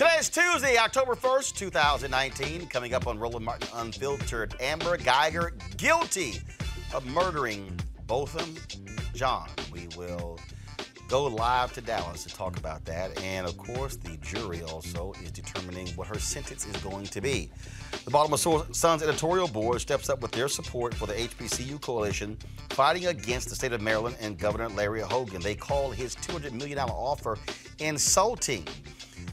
Today is Tuesday, October 1st, 2019. Coming up on Roland Martin Unfiltered, Amber Guyger guilty of murdering Botham Jean. We will go live to Dallas to talk about that. And of course, the jury also is determining what her sentence is going to be. The Baltimore Sun's editorial board steps up with their support for the HBCU coalition fighting against the state of Maryland and Governor Larry Hogan. They call his $200 million offer insulting.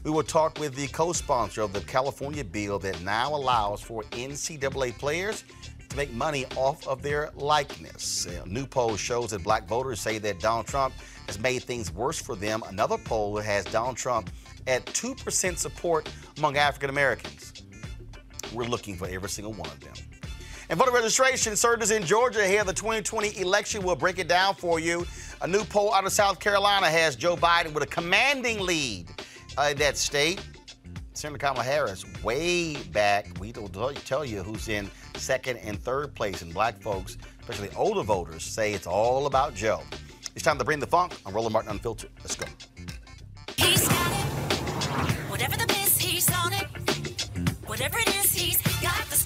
We will talk with the co sponsor of the California bill that now allows for NCAA players to make money off of their likeness. A new poll shows that black voters say that Donald Trump has made things worse for them. Another poll has Donald Trump at 2% support among African Americans. We're looking for every single one of them. And voter registration surges in Georgia ahead of the 2020 election. We'll break it down for you. A new poll out of South Carolina has Joe Biden with a commanding lead uh, that state. Senator Kamala Harris way back. We will tell you who's in second and third place. And black folks, especially older voters, say it's all about Joe. It's time to bring the funk on Roland Martin Unfiltered. Let's go. He's got it. Whatever the he's on it. Whatever it is, he's got the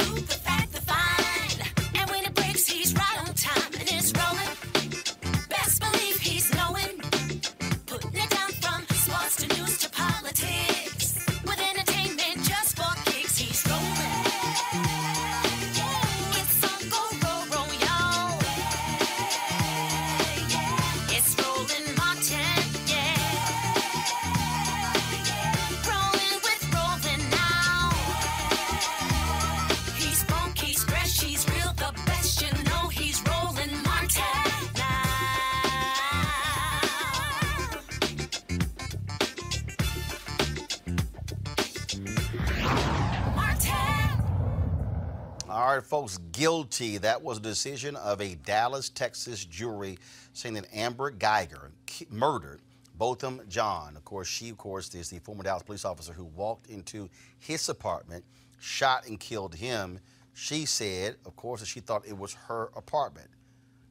folks, guilty. That was a decision of a Dallas, Texas jury saying that Amber Guyger murdered Botham Jean. Of course, she, of course, is the former Dallas police officer who walked into his apartment, shot and killed him. She said, of course, that she thought it was her apartment.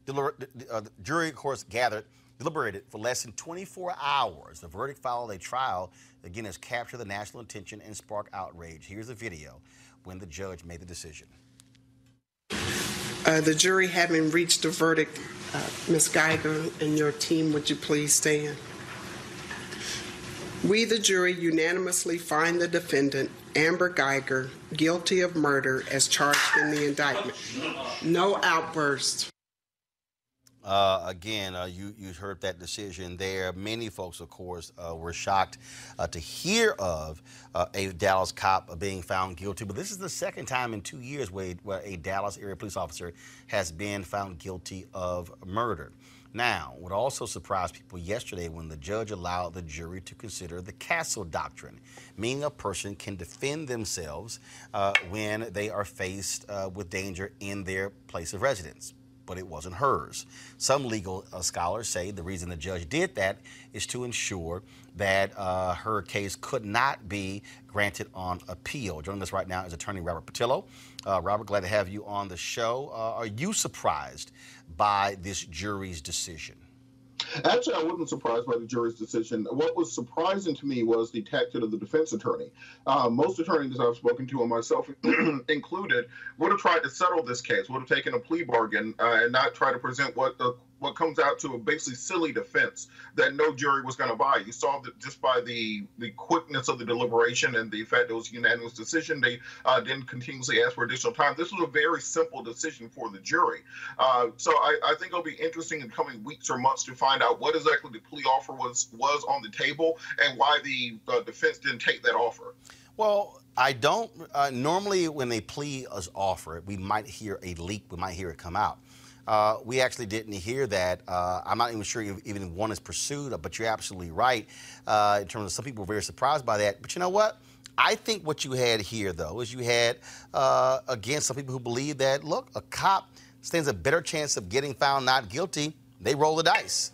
The, uh, the jury, of course, gathered, deliberated for less than 24 hours. The verdict followed a trial, again, has captured the national attention and sparked outrage. Here's a video when the judge made the decision. Uh, the jury having reached a verdict, uh, Ms. Guyger and your team, would you please stand? We, the jury, unanimously find the defendant, Amber Guyger, guilty of murder as charged in the indictment. No outbursts. Uh, again, uh, you, you heard that decision there. Many folks, of course, uh, were shocked uh, to hear of uh, a Dallas cop being found guilty. But this is the second time in two years where, where a Dallas area police officer has been found guilty of murder. Now, what also surprised people yesterday when the judge allowed the jury to consider the castle doctrine, meaning a person can defend themselves uh, when they are faced with danger in their place of residence but it wasn't hers. Some legal uh, scholars say the reason the judge did that is to ensure that uh, her case could not be granted on appeal. Joining us right now is attorney Robert Patillo. Uh, Robert, glad to have you on the show. Uh, are you surprised by this jury's decision? Actually, I wasn't surprised by the jury's decision. What was surprising to me was the tactic of the defense attorney. Uh, most attorneys I've spoken to, and myself included, would have tried to settle this case, would have taken a plea bargain, uh, and not try to present what the what comes out to a basically silly defense that no jury was going to buy. You saw that just by the the quickness of the deliberation and the fact it was unanimous decision, they uh, didn't continuously ask for additional time. This was a very simple decision for the jury. Uh, so I, I, think it'll be interesting in coming weeks or months to find out what exactly the plea offer was was on the table and why the uh, defense didn't take that offer. Well, I don't. Uh, normally, when a plea is offered, we might hear a leak. We might hear it come out. Uh, we actually didn't hear that. Uh, I'm not even sure even one is pursued, but you're absolutely right uh, in terms of some people were very surprised by that. But you know what? I think what you had here, though, is you had, uh, again, some people who believe that, look, a cop stands a better chance of getting found not guilty. They roll the dice.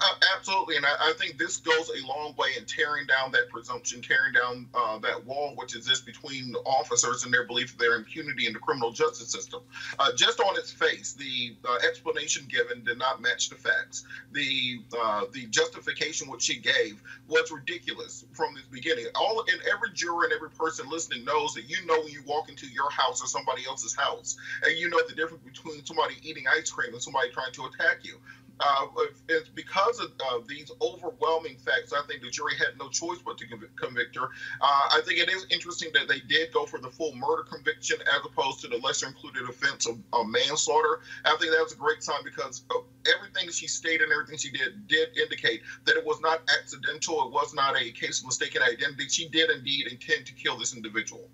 Uh, absolutely, and I, I, think this goes a long way in tearing down that presumption, tearing down uh, that wall which exists between officers and their belief of their impunity in the criminal justice system. Uh, just on its face, the uh, explanation given did not match the facts. The uh, the justification which she gave was ridiculous from the beginning. All and every juror and every person listening knows that you know when you walk into your house or somebody else's house, and you know the difference between somebody eating ice cream and somebody trying to attack you uh, it's because of uh, these overwhelming facts. I think the jury had no choice but to convict her. Uh, I think it is interesting that they did go for the full murder conviction as opposed to the lesser included offense of, manslaughter. I think that was a great sign because everything she stated and everything she did did indicate that it was not accidental. It was not a case of mistaken identity. She did indeed intend to kill this individual.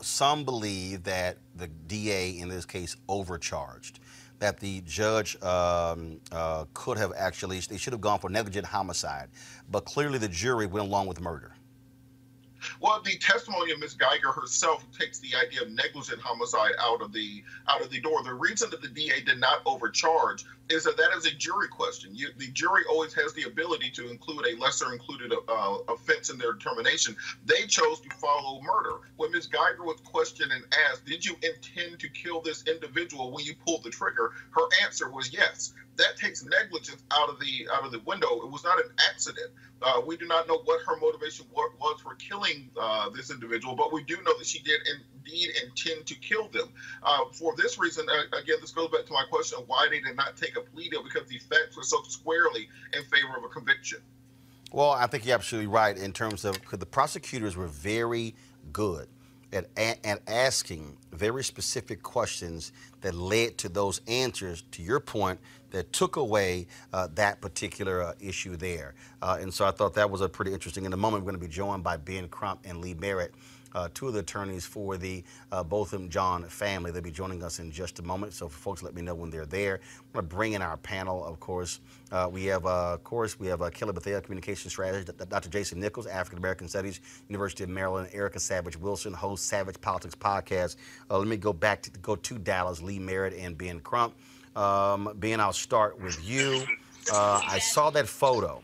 Some believe that the DA in this case overcharged that the judge um, uh, could have actually, they should have gone for negligent homicide, but clearly the jury went along with murder. Well, the testimony of Ms. Guyger herself takes the idea of negligent homicide out of the out of the door. The reason that the DA did not overcharge is that that is a jury question. You, the jury always has the ability to include a lesser included uh, offense in their determination. They chose to follow murder. When Ms. Guyger was questioned and asked, "Did you intend to kill this individual when you pulled the trigger?" her answer was yes that takes negligence out of the out of the window. It was not an accident. Uh, we do not know what her motivation was for killing uh, this individual, but we do know that she did indeed intend to kill them. Uh, for this reason, uh, again, this goes back to my question: of why they did not take a plea deal because the facts were so squarely in favor of a conviction. Well, I think you're absolutely right in terms of the prosecutors were very good at, at asking very specific questions that led to those answers. To your point, that took away uh, that particular uh, issue there. Uh, and so I thought that was a pretty interesting. In a moment, we're going to be joined by Ben Crump and Lee Merritt. Uh, two of the attorneys for the uh, Botham Jean family. They'll be joining us in just a moment. So, folks, let me know when they're there. I'm going to bring in our panel. Of course, uh, we have, of course, we have Kelly Bethea, communication strategist, Dr. Jason Nichols, African American Studies, University of Maryland, Erica Savage Wilson, host Savage Politics podcast. let me go back to go to Dallas. Lee Merritt and Ben Crump. Um, ben, I'll start with you. Uh, I saw that photo,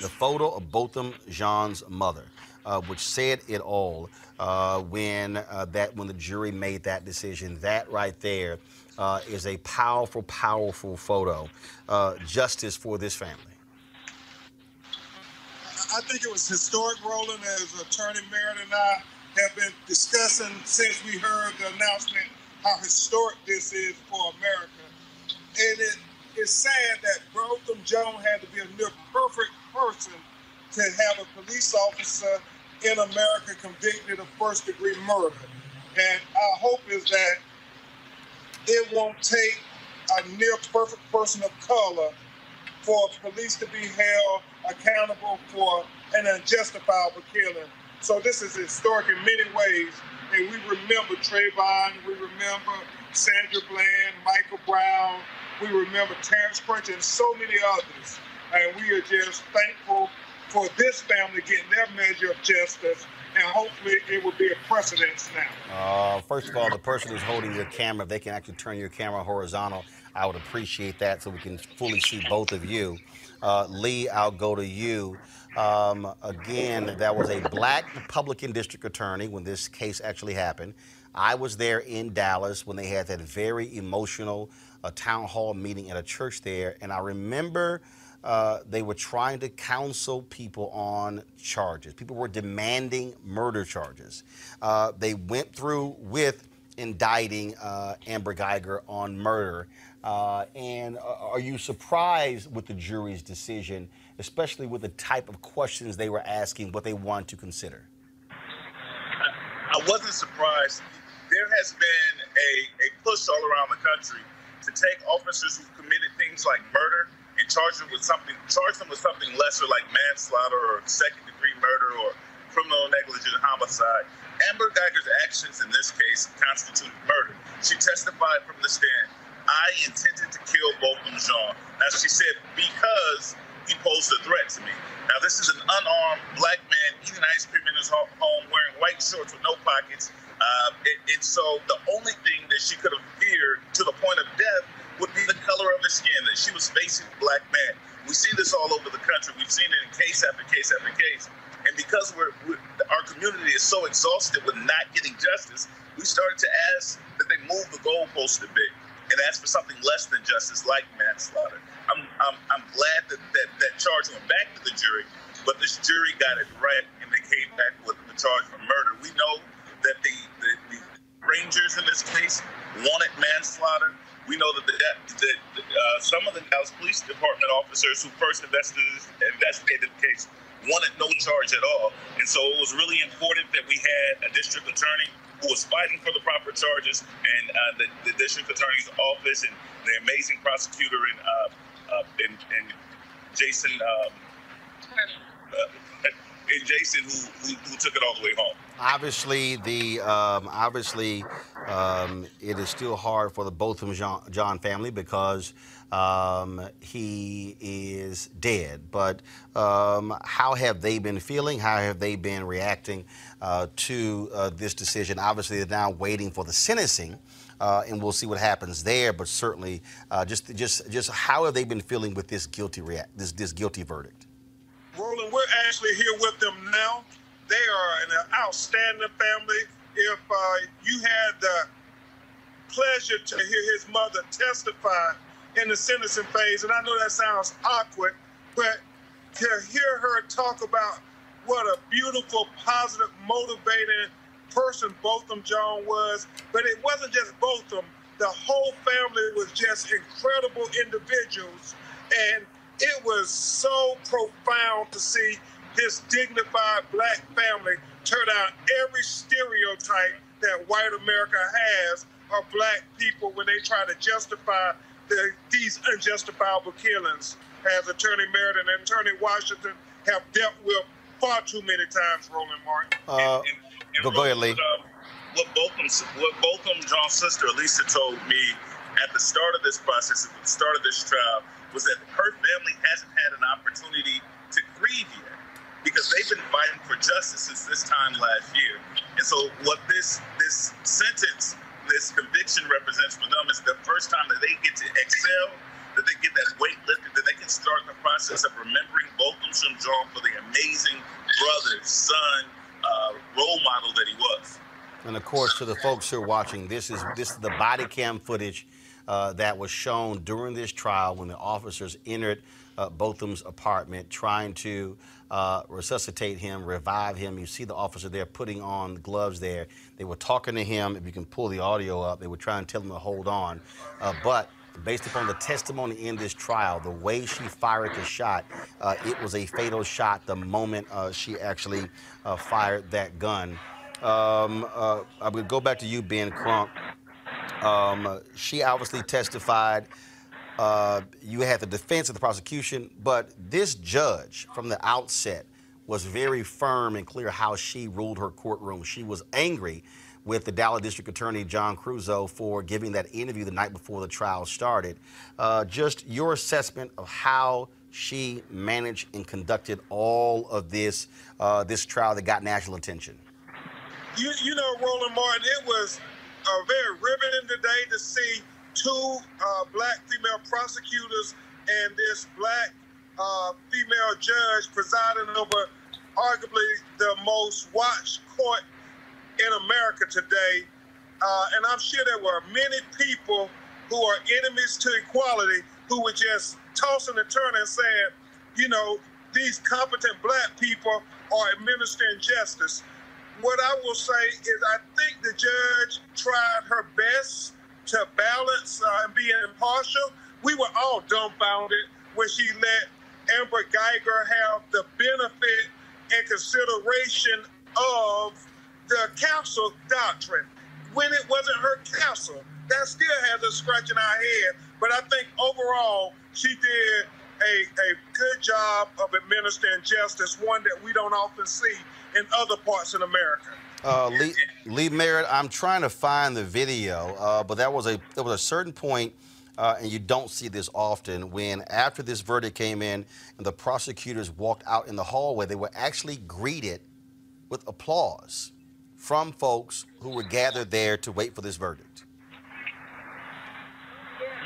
the photo of Botham Jean's mother, uh, which said it all uh, when uh, that when the jury made that decision. That right there uh, is a powerful, powerful photo. Uh, justice for this family. I think it was historic, Roland, as Attorney Merritt and I have been discussing since we heard the announcement how historic this is for America and it is sad that Botham Jones had to be a near perfect person to have a police officer in America convicted of first degree murder. And our hope is that it won't take a near perfect person of color for police to be held accountable for an unjustifiable killing. So this is historic in many ways. And we remember Trayvon, we remember Sandra Bland, Michael Brown, we remember Terrence Crutch and so many others. And we are just thankful for this family getting their measure of justice. And hopefully it will be a precedence now. Uh, first of all, the person who's holding your camera, if they can actually turn your camera horizontal, I would appreciate that so we can fully see both of you. Uh, Lee, I'll go to you. Um, again, that was a black Republican district attorney when this case actually happened. I was there in Dallas when they had that very emotional a town hall meeting at a church there, and I remember uh, they were trying to counsel people on charges. People were demanding murder charges. Uh, they went through with indicting uh, Amber Guyger on murder. Uh, and are you surprised with the jury's decision, especially with the type of questions they were asking, what they wanted to consider? I wasn't surprised. There has been a, a push all around the country to take officers who've committed things like murder and charge them with something, charge them with something lesser like manslaughter or second degree murder or criminal negligent homicide. Amber Guyger's actions in this case constituted murder. She testified from the stand. I intended to kill Botham Jean. Now she said because he posed a threat to me. Now this is an unarmed black man eating ice cream in his home, wearing white shorts with no pockets, uh, and, and, so the only thing that she could have feared to the point of death would be the color of her skin, that she was facing black man. We see this all over the country. We've seen it in case after case after case. And because we're, we're our community is so exhausted with not getting justice, we started to ask that they move the goalpost a bit and ask for something less than justice, like manslaughter. I'm, I'm, I'm glad that, that that charge went back to the jury, but this jury got it right and they came back with the charge for murder. We know that the, the, the Rangers in this case wanted manslaughter. We know that, the, that uh, some of the Dallas Police Department officers who first investigated, investigated the case wanted no charge at all. And so it was really important that we had a district attorney who was fighting for the proper charges, and uh, the, the, district attorney's office and the amazing prosecutor in, uh, uh, in, in Jason. Um, uh, and Jason, who, who, who, took it all the way home. Obviously, the um, obviously um, it is still hard for the both of John, John family because um, he is dead. But um, how have they been feeling? How have they been reacting uh, to uh, this decision? Obviously, they're now waiting for the sentencing. Uh, and we'll see what happens there. But certainly, uh, just just just how have they been feeling with this guilty react this this guilty verdict? Roland, we're actually here with them now. They are an outstanding family. If uh, you had the pleasure to hear his mother testify in the sentencing phase, and I know that sounds awkward, but to hear her talk about what a beautiful, positive, motivating person Botham Jean was, but it wasn't just Botham. The whole family was just incredible individuals, and it was so profound to see this dignified black family turned out every stereotype that white America has of black people when they try to justify the, these unjustifiable killings, as Attorney Merritt and Attorney Washington have dealt with far too many times, Roland Martin. Uh, and, and, and go, ahead, Lee. Uh, what Botham, what Botham Jean's sister Lisa told me at the start of this process, at the start of this trial, was that her family hasn't had an opportunity to grieve yet because they've been fighting for justice since this time last year. And so, what this this sentence this conviction represents for them is the first time that they get to excel, that they get that weight lifted, that they can start the process of remembering Botham Jean for the amazing brother, son, uh, role model that he was. And of course, to the folks who are watching, this is this is the body cam footage uh, that was shown during this trial when the officers entered uh, Botham's apartment trying to uh, resuscitate him, revive him. You see the officer there putting on gloves there. They were talking to him. If you can pull the audio up, they were trying to tell him to hold on. Uh, but based upon the testimony in this trial, the way she fired the shot, uh, it was a fatal shot the moment uh, she actually uh, fired that gun. Um, I'm going to go back to you, Ben Crump. Um, she obviously testified uh, you had the defense and the prosecution, but this judge from the outset was very firm and clear how she ruled her courtroom. She was angry with the Dallas District Attorney John Creuzot for giving that interview the night before the trial started. Uh, just your assessment of how she managed and conducted all of this uh, this trial that got national attention. You, you know, Roland Martin, it was a very riveting day to see two uh, black female prosecutors and this black uh, female judge presiding over arguably the most watched court in America today. Uh, and I'm sure there were many people who are enemies to equality who were just tossing and turning and saying, you know, these competent black people are administering justice. What I will say is, I think the judge tried her best to balance uh, and be impartial. We were all dumbfounded when she let Amber Guyger have the benefit and consideration of the castle doctrine when it wasn't her counsel. That still has a scratch in our head. But I think overall, she did a, a good job of administering justice, one that we don't often see in other parts in America. Uh, Lee, Lee Merritt, I'm trying to find the video, uh, but that was a there was a certain point, uh, and you don't see this often, when after this verdict came in and the prosecutors walked out in the hallway, they were actually greeted with applause from folks who were gathered there to wait for this verdict.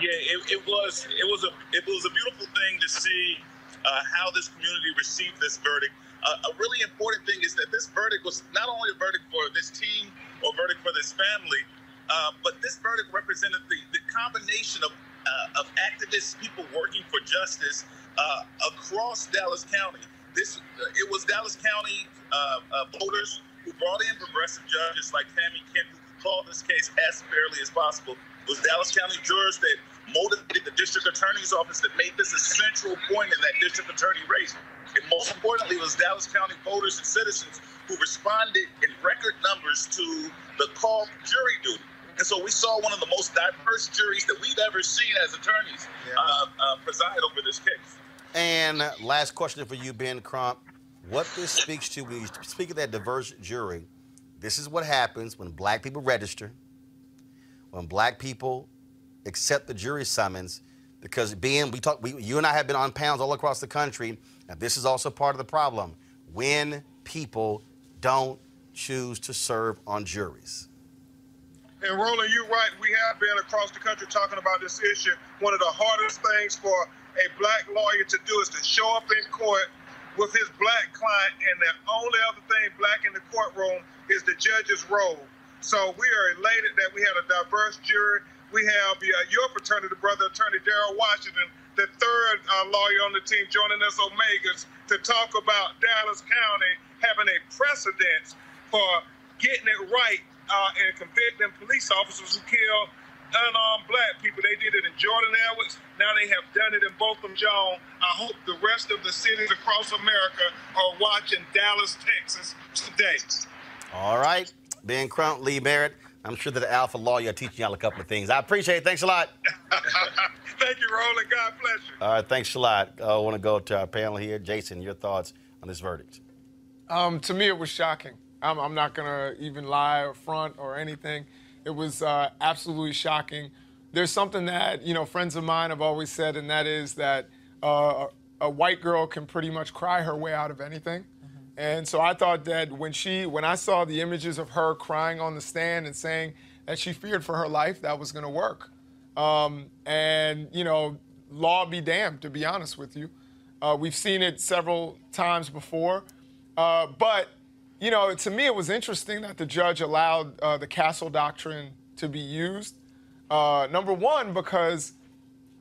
Yeah, it, it was it was a it was a beautiful thing to see uh, how this community received this verdict. Uh, a really important thing is that this verdict was not only a verdict for this team or verdict for this family, uh, but this verdict represented the, the combination of uh, of activists, people working for justice uh, across Dallas County. This it was Dallas County uh, voters who brought in progressive judges like Tammy Kemp, who called this case as fairly as possible. It was Dallas County jurors that motivated the district attorney's office that made this a central point in that district attorney race. And most importantly, it was Dallas County voters and citizens who responded in record numbers to the call for jury duty. And so we saw one of the most diverse juries that we've ever seen as attorneys yeah. uh, uh, preside over this case. And last question for you, Ben Crump. What this speaks to, when you speak of that diverse jury, this is what happens when black people register, when black people accept the jury summons because being we talk we, you and I have been on pounds all across the country and this is also part of the problem when people don't choose to serve on juries. And Roland, you're right. We have been across the country talking about this issue. One of the hardest things for a black lawyer to do is to show up in court with his black client, and the only other thing black in the courtroom is the judge's robe. So we are elated that we had a diverse jury we have your fraternity brother, Attorney Daryl Washington, the third uh, lawyer on the team, joining us, Omegas, to talk about Dallas County having a precedence for getting it right uh, and convicting police officers who killed unarmed black people. They did it in Jordan Edwards. Now they have done it in Botham Jean. I hope the rest of the cities across America are watching Dallas, Texas today. All right. Ben Crump, Lee Merritt. I'm sure that the Alpha Lawyer teaching y'all a couple of things. I appreciate it. Thanks a lot. Thank you, Roland. God bless you. All right, thanks a lot. Uh, I want to go to our panel here. Jason, your thoughts on this verdict? Um, to me, it was shocking. I'm, I'm not going to even lie or front or anything. It was uh, absolutely shocking. There's something that, you know, friends of mine have always said, and that is that uh, a white girl can pretty much cry her way out of anything. And so I thought that when she, when I saw the images of her crying on the stand and saying that she feared for her life, that was going to work. Um, and you know, law be damned, to be honest with you. Uh, we've seen it several times before, uh, but you know, to me, it was interesting that the judge allowed uh, the Castle Doctrine to be used. Uh, number one, because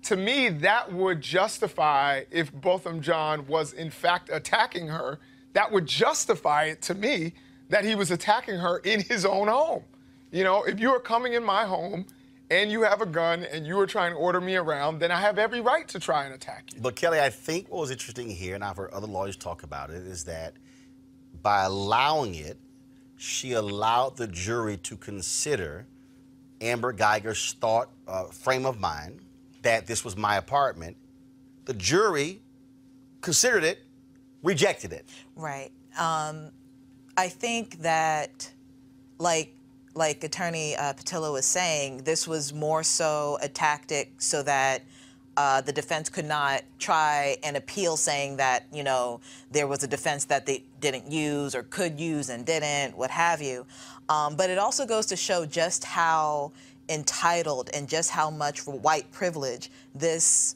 to me, that would justify if Botham Jean was in fact attacking her that would justify it to me that he was attacking her in his own home. You know, if you are coming in my home and you have a gun and you are trying to order me around, then I have every right to try and attack you. But Kelly, I think what was interesting here, and I've heard other lawyers talk about it, is that by allowing it, she allowed the jury to consider Amber Guyger's thought uh, frame of mind that this was my apartment. The jury considered it rejected it. Right. Um, I think that, like, like Attorney uh, Patillo was saying, this was more so a tactic so that uh, the defense could not try and appeal saying that, you know, there was a defense that they didn't use or could use and didn't, what have you. Um, but it also goes to show just how entitled and just how much white privilege this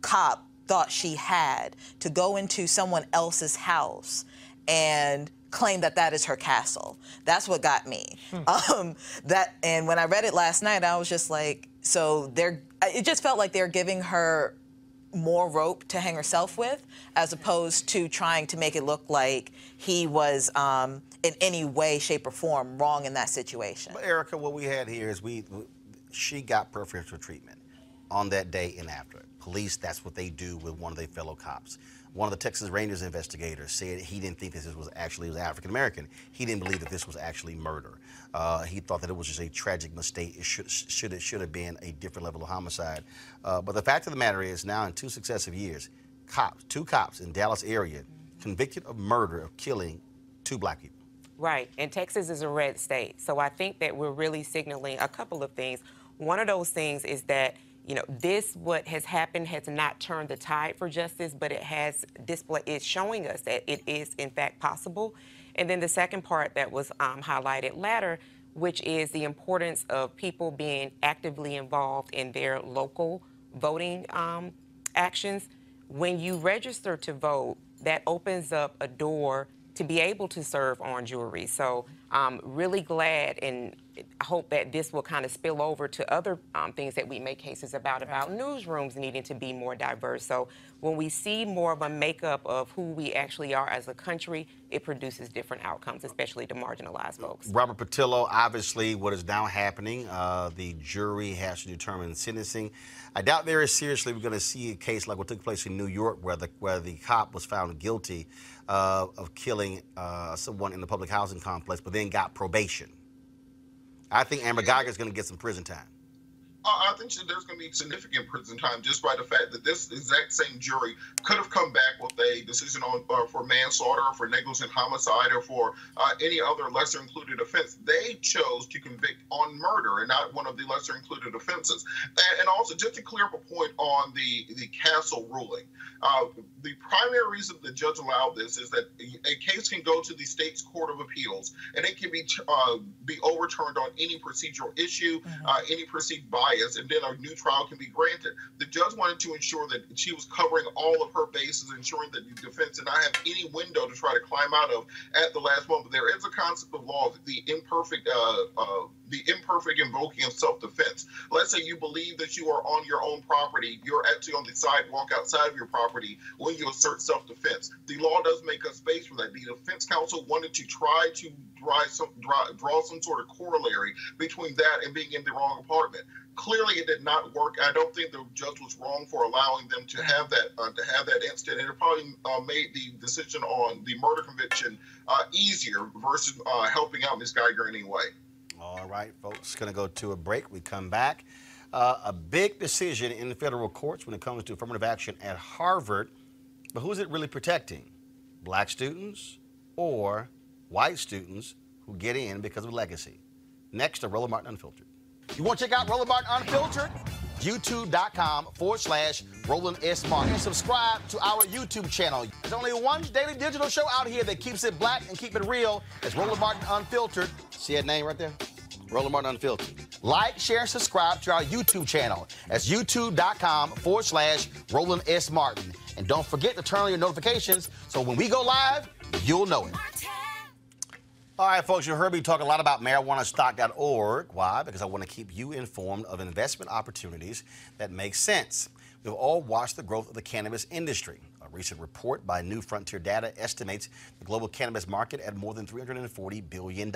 cop thought she had to go into someone else's house and claim that that is her castle. That's what got me. Hmm. Um, that and when I read it last night, I was just like, so they're. It just felt like they're giving her more rope to hang herself with, as opposed to trying to make it look like he was um, in any way, shape, or form wrong in that situation. But Erica, what we had here is we, she got preferential treatment on that day and after it police, that's what they do with one of their fellow cops. One of the Texas Rangers investigators said he didn't think this was actually was African American. He didn't believe that this was actually murder. Uh, he thought that it was just a tragic mistake. It should should it should have been a different level of homicide. Uh, but the fact of the matter is, now in two successive years, cops, two cops in Dallas area, convicted of murder of killing two black people. Right, and Texas is a red state, so I think that we're really signaling a couple of things. One of those things is that you know, this what has happened has not turned the tide for justice, but it has display. It's showing us that it is in fact possible. And then the second part that was um, highlighted later, which is the importance of people being actively involved in their local voting um, actions. When you register to vote, that opens up a door to be able to serve on juries. So I'm really glad and hope that this will kind of spill over to other um, things that we make cases about, about newsrooms needing to be more diverse. So when we see more of a makeup of who we actually are as a country, it produces different outcomes, especially to marginalized folks. Robert Patillo, obviously, what is now happening, uh, the jury has to determine sentencing. I doubt very seriously we're going to see a case like what took place in New York, where the where the cop was found guilty uh, of killing uh, someone in the public housing complex, but then got probation. I think Amber Guyger is going to get some prison time. I think there's going to be significant prison time just by the fact that this exact same jury could have come back with a decision on uh, for manslaughter, or for negligent homicide, or for uh, any other lesser included offense. They chose to convict on murder and not one of the lesser included offenses. And, and also, just to clear up a point on the the Castle ruling, uh, the primary reason the judge allowed this is that a case can go to the state's court of appeals and it can be uh, be overturned on any procedural issue, mm-hmm. Uh, any perceived bias bias, and then a new trial can be granted. The judge wanted to ensure that she was covering all of her bases, ensuring that the defense did not have any window to try to climb out of at the last moment. There is a concept of law, the imperfect, uh, uh, the imperfect invoking of self-defense. Let's say you believe that you are on your own property, you're actually on the sidewalk outside of your property when you assert self-defense. The law does make a space for that. The defense counsel wanted to try to draw some, draw, draw some sort of corollary between that and being in the wrong apartment clearly it did not work. I don't think the judge was wrong for allowing them to have that uh, to have that incident, and it probably uh, made the decision on the murder conviction uh, easier versus uh, helping out Ms. Guyger anyway. All right, folks, going to go to a break. We come back. Uh, a big decision in the federal courts when it comes to affirmative action at Harvard, but who's it really protecting? Black students or white students who get in because of legacy? Next, to Roland Martin Unfiltered. You want to check out Roland Martin Unfiltered? YouTube.com forward slash Roland S. Martin. Subscribe to our YouTube channel. There's only one daily digital show out here that keeps it black and keep it real. It's Roland Martin Unfiltered. See that name right there? Roland Martin Unfiltered. Like, share, and subscribe to our YouTube channel. That's youtube.com forward slash Roland S. Martin. And don't forget to turn on your notifications so when we go live, you'll know it. All right, folks, you heard me talk a lot about marijuanastock.org. Why? Because I want to keep you informed of investment opportunities that make sense. We've all watched the growth of the cannabis industry. A recent report by New Frontier Data estimates the global cannabis market at more than $340 billion.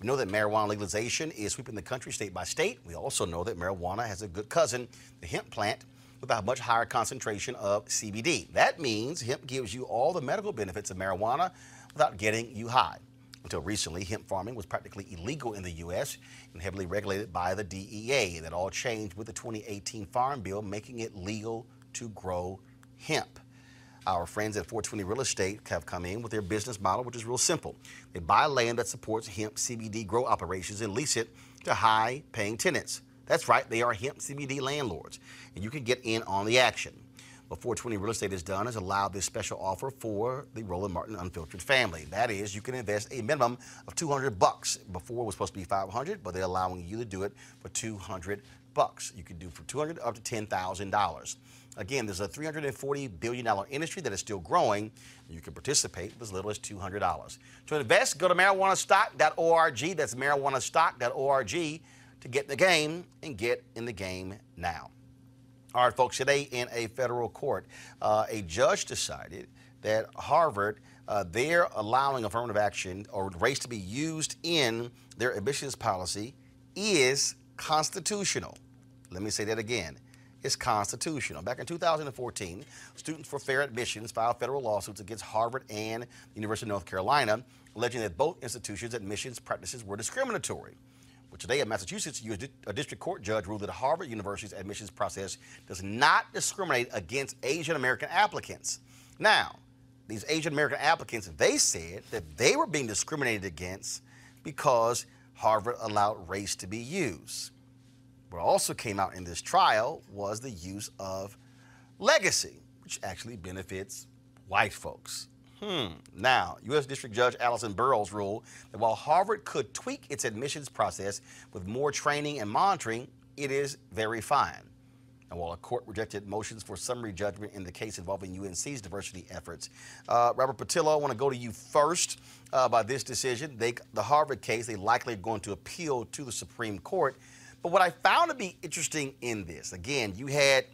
We know that marijuana legalization is sweeping the country state by state. We also know that marijuana has a good cousin, the hemp plant, with a much higher concentration of CBD. That means hemp gives you all the medical benefits of marijuana without getting you high. Until recently, hemp farming was practically illegal in the U.S. and heavily regulated by the DEA. That all changed with the 2018 Farm Bill, making it legal to grow hemp. Our friends at 420 Real Estate have come in with their business model, which is real simple. They buy land that supports hemp CBD grow operations and lease it to high paying tenants. That's right, they are hemp CBD landlords, and you can get in on the action. What 420 Real Estate has done is allowed this special offer for the Roland Martin Unfiltered family. That is, you can invest a minimum of 200 bucks. Before it was supposed to be 500, but they're allowing you to do it for 200 bucks. You can do for 200 up to $10,000. Again, there's a $340 billion industry that is still growing. You can participate with as little as $200. To invest, go to marijuanastock.org. That's marijuanastock.org to get the game and get in the game now. All right, folks, today in a federal court, uh, a judge decided that Harvard, uh, they're allowing affirmative action or race to be used in their admissions policy is constitutional. Let me say that again. It's constitutional. Back in 2014, students for fair admissions filed federal lawsuits against Harvard and the University of North Carolina, alleging that both institutions' admissions practices were discriminatory. But today in Massachusetts, a district court judge ruled that Harvard University's admissions process does not discriminate against Asian American applicants. Now, these Asian American applicants, they said that they were being discriminated against because Harvard allowed race to be used. What also came out in this trial was the use of legacy, which actually benefits white folks. Hmm. Now, U.S. District Judge Allison Burroughs ruled that while Harvard could tweak its admissions process with more training and monitoring, it is very fine. And while a court rejected motions for summary judgment in the case involving UNC's diversity efforts, uh, Robert Patillo, I want to go to you first uh, about this decision. They, the Harvard case, they likely are going to appeal to the Supreme Court. But what I found to be interesting in this, again, you had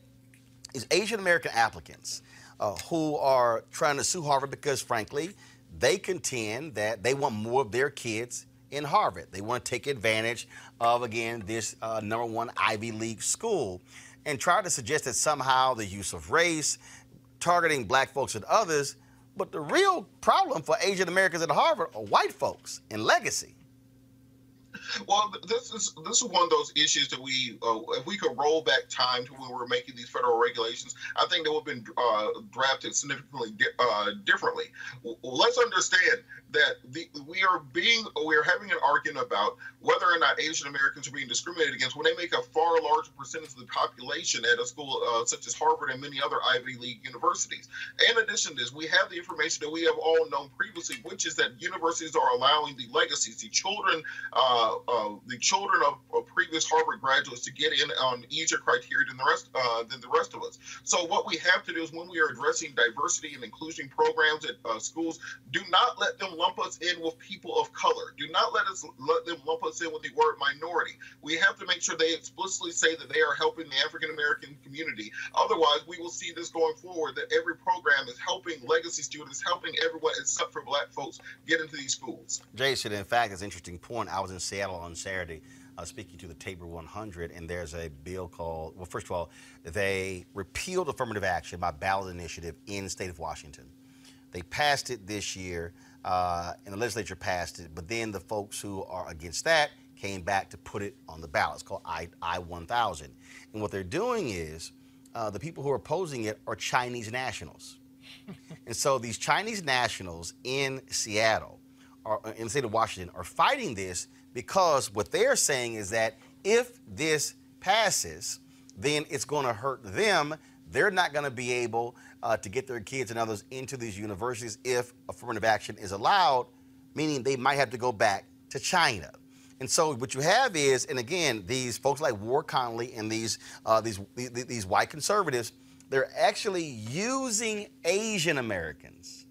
is Asian American applicants uh, who are trying to sue Harvard because, frankly, they contend that they want more of their kids in Harvard. They want to take advantage of, again, this uh, number one Ivy League school and try to suggest that somehow the use of race, targeting black folks and others, but the real problem for Asian Americans at Harvard are white folks and legacy. Well, this is this is one of those issues that we, uh, if we could roll back time to when we were making these federal regulations, I think they would have been uh, drafted significantly di- uh, differently. W- let's understand that the, we are being we are having an argument about whether or not Asian Americans are being discriminated against when they make a far larger percentage of the population at a school uh, such as Harvard and many other Ivy League universities. In addition to this, we have the information that we have all known previously, which is that universities are allowing the legacies, the children, uh, uh, the children of, of, previous Harvard graduates to get in on easier criteria than the rest uh, than the rest of us. So what we have to do is when we are addressing diversity and inclusion programs at uh, schools, do not let them lump us in with people of color. Do not let us let them lump us in with the word minority. We have to make sure they explicitly say that they are helping the African American community. Otherwise, we will see this going forward that every program is helping legacy students, helping everyone except for black folks get into these schools. Jason, in fact, it's an interesting point. I was in Seattle on Saturday. Uh, speaking to the Tabor 100, and there's a bill called, well, first of all, they repealed affirmative action by ballot initiative in the state of Washington. They passed it this year uh, and the legislature passed it. But then the folks who are against that came back to put it on the ballot. It's called I, I 1000. And what they're doing is uh, the people who are opposing it are Chinese nationals. and so these Chinese nationals in Seattle, or uh, in the state of Washington, are fighting this because what they're saying is that if this passes, then it's going to hurt them. They're not going to be able uh, to get their kids and others into these universities if affirmative action is allowed, meaning they might have to go back to China. And so what you have is, and again, these folks like Ward Connerly and these uh, these, these these white conservatives, they're actually using Asian Americans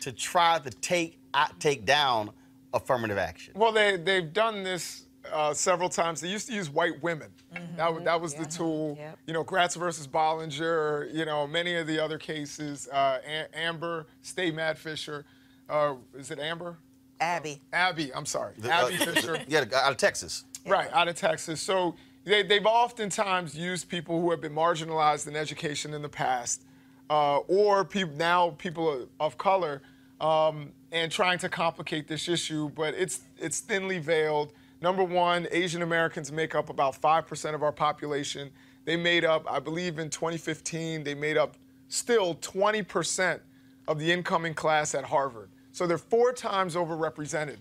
to try to take uh, take down affirmative action. Well, they they've done this uh, several times. They used to use white women. Mm-hmm. That, that was yeah. the tool. Yep. You know, Gratz versus Bollinger, you know, many of the other cases. Uh, A- Amber, Stay Mad Fisher. Uh, is it Amber? Abby. Abby, I'm sorry. The, Abby uh, Fisher. yeah, out of Texas. Right, out of Texas. So they, they've oftentimes used people who have been marginalized in education in the past, uh, or pe- now people of color, um, and trying to complicate this issue. But it's it's thinly veiled. Number one, Asian Americans make up about 5% of our population. They made up, I believe in 2015, they made up still 20% of the incoming class at Harvard. So they're four times overrepresented,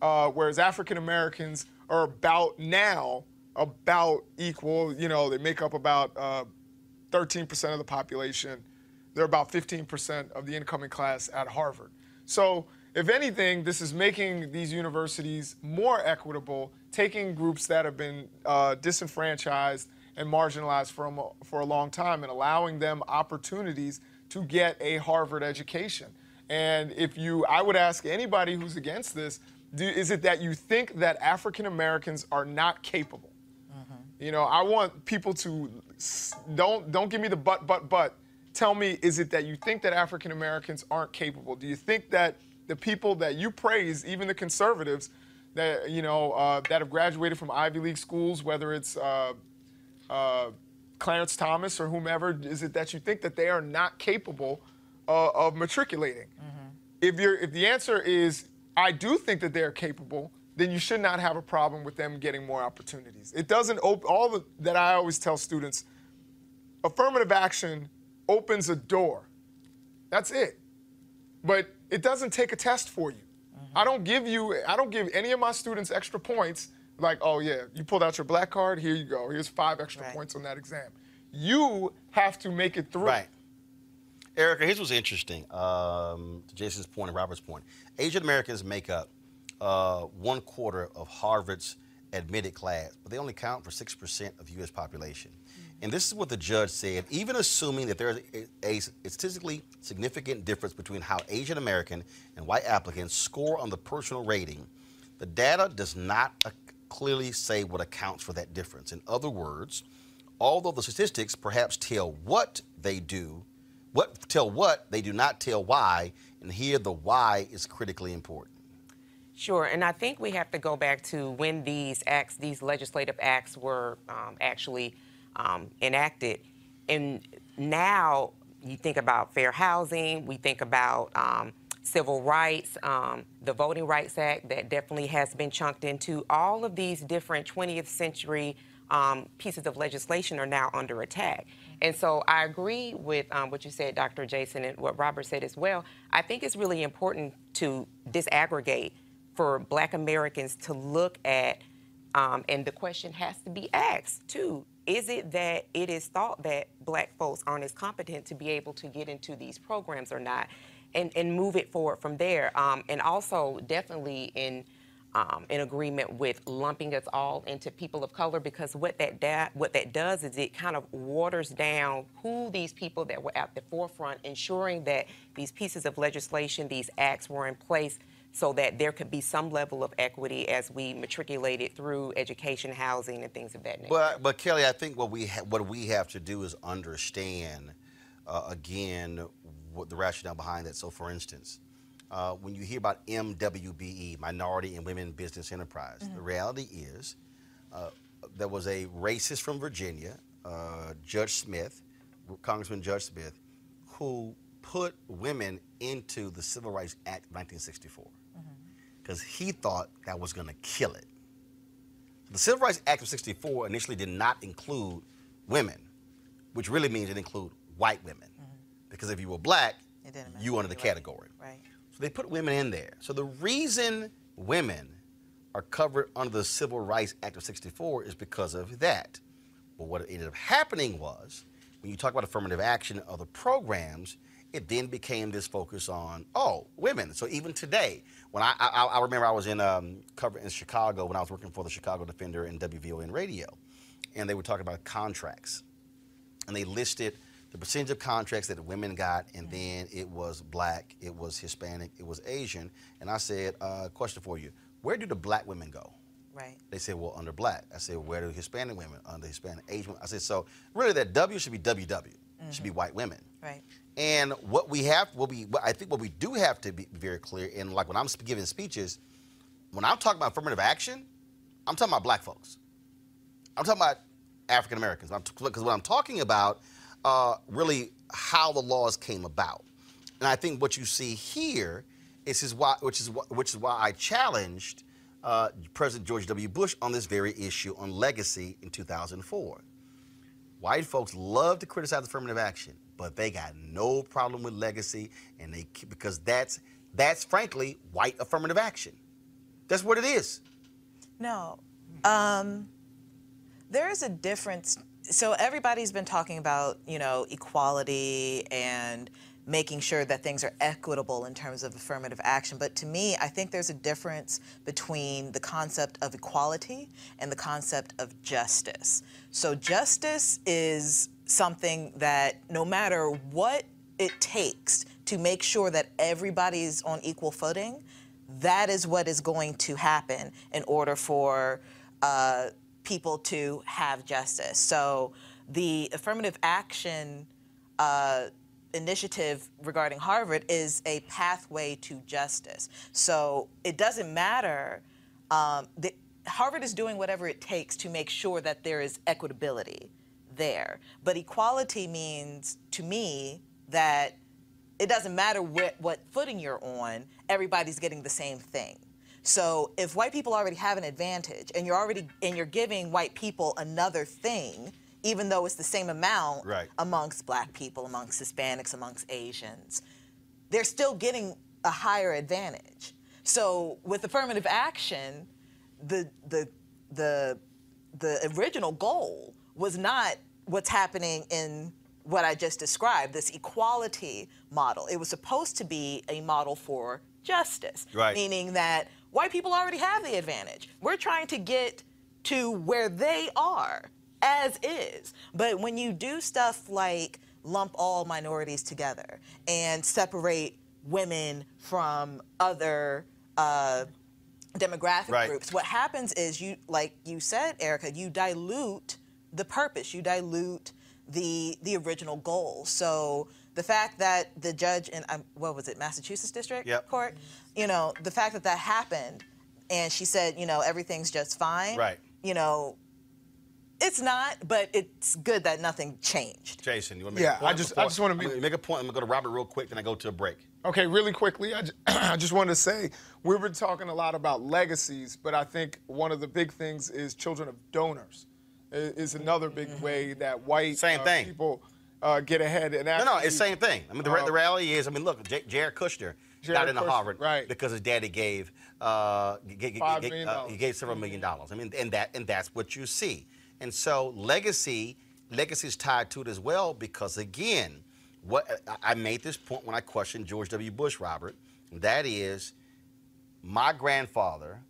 uh, whereas African Americans are about now about equal. You know, they make up about uh, 13% of the population. They're about 15% of the incoming class at Harvard. So if anything, this is making these universities more equitable, taking groups that have been uh, disenfranchised and marginalized for a, for a long time and allowing them opportunities to get a Harvard education. And if you, I would ask anybody who's against this, do, is it that you think that African Americans are not capable? Mm-hmm. You know, I want people to don't don't give me the but but but. Tell me, is it that you think that African Americans aren't capable? Do you think that the people that you praise, even the conservatives, that you know uh, that have graduated from Ivy League schools, whether it's uh, uh, Clarence Thomas or whomever, is it that you think that they are not capable uh, of matriculating? Mm-hmm. If you're, if the answer is I do think that they are capable, then you should not have a problem with them getting more opportunities. It doesn't open all the, that I always tell students. Affirmative action opens a door. That's it. But it doesn't take a test for you. Mm-hmm. I don't give you, I don't give any of my students extra points like, oh yeah, you pulled out your black card, here you go. Here's five extra right. points on that exam. You have to make it through. Right. Erica, here's what's interesting. Um, to Jason's point and Robert's point, Asian Americans make up uh, one quarter of Harvard's admitted class, but they only count for 6% of U.S. population. And this is what the judge said, even assuming that there's a, a, a statistically significant difference between how Asian American and white applicants score on the personal rating, the data does not uh, clearly say what accounts for that difference. In other words, although the statistics perhaps tell what they do, what tell what, they do not tell why, and here the why is critically important. Sure, and I think we have to go back to when these acts, these legislative acts, were um, actually um, enacted. And now you think about fair housing, we think about um, civil rights, um, the Voting Rights Act that definitely has been chunked into. All of these different 20th century um, pieces of legislation are now under attack. And so I agree with um, what you said, Dr. Jason, and what Robert said as well. I think it's really important to disaggregate for Black Americans to look at, um, and the question has to be asked too. Is it that it is thought that black folks aren't as competent to be able to get into these programs or not? And, and move it forward from there. Um, and also, definitely in um, in agreement with lumping us all into people of color because what that da- what that does is it kind of waters down who these people that were at the forefront, ensuring that these pieces of legislation, these acts were in place so that there could be some level of equity as we matriculated through education, housing, and things of that nature. But, but Kelly, I think what we ha- what we have to do is understand uh, again what the rationale behind that. So, for instance, uh, when you hear about MWBE, Minority and Women Business Enterprise, mm-hmm. the reality is uh, there was a racist from Virginia, uh, Judge Smith, Congressman Judge Smith, who put women into the Civil Rights Act of 1964 because he thought that was going to kill it. The Civil Rights Act of 64 initially did not include women, which really means it included white women. Mm-hmm. Because if you were black, you under the category. Right. So they put women in there. So the reason women are covered under the Civil Rights Act of 64 is because of that. But what ended up happening was, when you talk about affirmative action and other programs, it then became this focus on oh women. So even today, when I I, I remember I was in um, cover in Chicago when I was working for the Chicago Defender and WVON Radio, and they were talking about contracts, and they listed the percentage of contracts that women got, and then it was black, it was Hispanic, it was Asian, and I said, uh, question for you, where do the black women go? Right. They said, well, under black. I said, where do Hispanic women under Hispanic Asian? I said, so really that W should be WW, mm-hmm. should be mm-hmm. white women. Right. And what we have, what we, what I think what we do have to be very clear, and like when I'm giving speeches, when I'm talking about affirmative action, I'm talking about black folks. I'm talking about African Americans. Because what I'm talking about, uh, really how the laws came about. And I think what you see here is, is why, which is which is why I challenged uh, President George W. Bush on this very issue on legacy in 2004. White folks love to criticize affirmative action but they got no problem with legacy, and they because that's that's frankly white affirmative action. That's what it is. No, um, there is a difference. So everybody's been talking about you know equality and making sure that things are equitable in terms of affirmative action. But to me, I think there's a difference between the concept of equality and the concept of justice. So justice is something that no matter what it takes to make sure that everybody's on equal footing, that is what is going to happen in order for uh, people to have justice. So the affirmative action uh, initiative regarding Harvard is a pathway to justice. So it doesn't matter. Um, the, Harvard is doing whatever it takes to make sure that there is equitability there. But equality means to me that it doesn't matter what, what footing you're on, everybody's getting the same thing. So if white people already have an advantage and you're already and you're giving white people another thing, even though it's the same amount right. amongst black people, amongst Hispanics, amongst Asians, they're still getting a higher advantage. So with affirmative action, the the the the original goal was not what's happening in what I just described, this equality model. It was supposed to be a model for justice, Right. meaning that white people already have the advantage. We're trying to get to where they are as is. But when you do stuff like lump all minorities together and separate women from other uh, demographic Right. groups, what happens is you, like you said, Erica, you dilute the purpose. You dilute the the original goal. So the fact that the judge in um, what was it, Massachusetts District Yep. Court, you know, the fact that that happened, and she said, you know, everything's just fine. Right. You know, it's not, but it's good that nothing changed. Jason, you want to make Yeah, a point? I just- before- I just wanna I'm make- gonna make a point. I'm going to go to Robert real quick, then I go to a break. Okay, really quickly, I, ju- I just wanted to say we've been talking a lot about legacies, but I think one of the big things is children of donors i- is another big way that white Same uh, thing. people uh, get ahead. And No, actually, no, it's the same thing. I mean, the, uh, the reality is, I mean, look, J- Jared Kushner got Jared into Kushner, Harvard right. because his daddy gave uh, g- uh, he gave several million dollars. I mean, and that and that's what you see. And so legacy, legacy is tied to it as well because again, what I made this point when I questioned George W. Bush, Robert. That is, my grandfather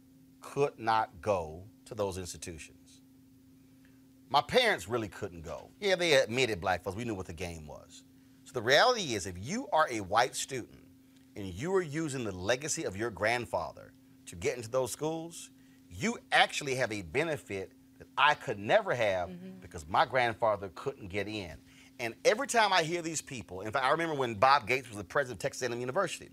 could not go to those institutions. My parents really couldn't go. Yeah, they admitted black folks. We knew what the game was. So the reality is, if you are a white student and you are using the legacy of your grandfather to get into those schools, you actually have a benefit that I could never have mm-hmm. because my grandfather couldn't get in. And every time I hear these people, in fact, I remember when Bob Gates was the president of Texas A&M University,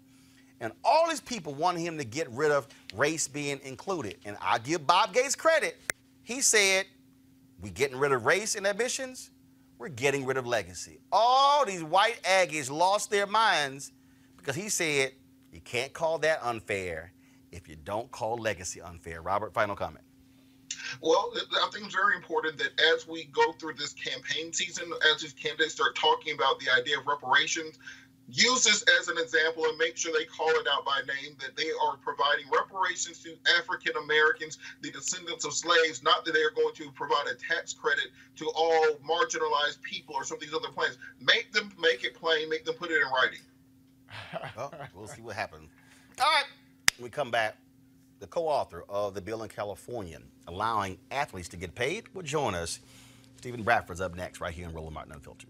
and all these people wanted him to get rid of race being included. And I give Bob Gates credit. He said, we getting rid of race in admissions, we're getting rid of legacy. All these white Aggies lost their minds because he said, you can't call that unfair if you don't call legacy unfair. Robert, final comment. Well, I think it's very important that as we go through this campaign season, as these candidates start talking about the idea of reparations, use this as an example and make sure they call it out by name that they are providing reparations to African Americans, the descendants of slaves, not that they are going to provide a tax credit to all marginalized people or some of these other plans. Make them make it plain, make them put it in writing. Well, we'll see what happens. All right, we come back. The co-author of the bill in California allowing athletes to get paid will join us. Steven Bradford's up next, right here in Roland Martin Unfiltered.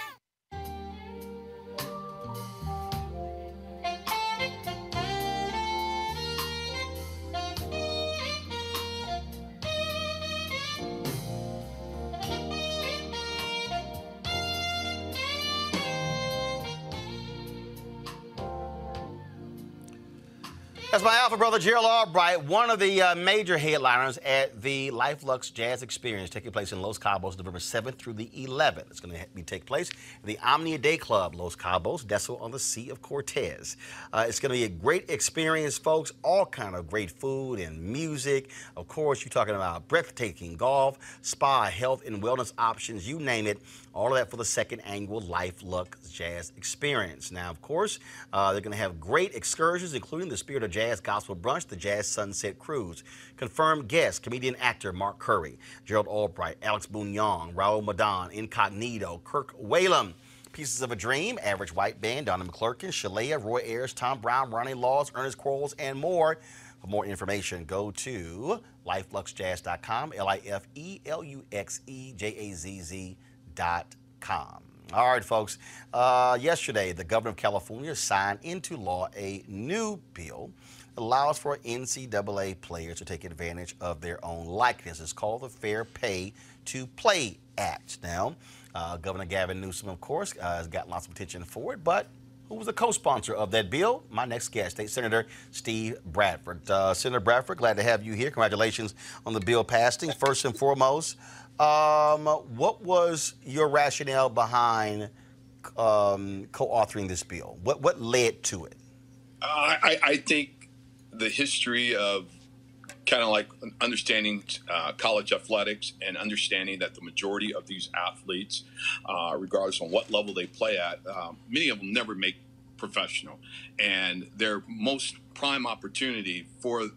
That's my alpha brother, Gerald Albright, one of the uh, major headliners at the Life Lux Jazz Experience taking place in Los Cabos November 7th through the 11th. It's going to be take place at the Omnia Day Club, Los Cabos, Deso on the Sea of Cortez. Uh, it's going to be a great experience, folks. All kind of great food and music. Of course, you're talking about breathtaking golf, spa, health, and wellness options. You name it. All of that for the second annual Life Lux Jazz Experience. Now, of course, uh, they're going to have great excursions, including the Spirit of Jazz Gospel Brunch, the Jazz Sunset Cruise. Confirmed guests, comedian actor Mark Curry, Gerald Albright, Alex Young, Raul Midón, Incognito, Kirk Whalum. Pieces of a Dream, Average White Band, Donnie McClurkin, Shalea, Roy Ayers, Tom Brown, Ronnie Laws, Ernest Quarles, and more. For more information, go to lifeluxjazz.com, L I F E L U X E J A Z Z dot. All right, folks. Uh, yesterday, the governor of California signed into law a new bill that allows for NCAA players to take advantage of their own likeness. It's called the Fair Pay to Play Act. Now, uh, Governor Gavin Newsom, of course, uh, has got lots of attention for it, but who was a co-sponsor of that bill? My next guest, State Senator Steve Bradford. Uh, Senator Bradford, glad to have you here. Congratulations on the bill passing. First and foremost, um, what was your rationale behind um, co-authoring this bill? What what led to it? Uh, I, I think the history of kind of like understanding uh, college athletics and understanding that the majority of these athletes, uh, regardless on what level they play at, um, many of them never make professional, and their most prime opportunity for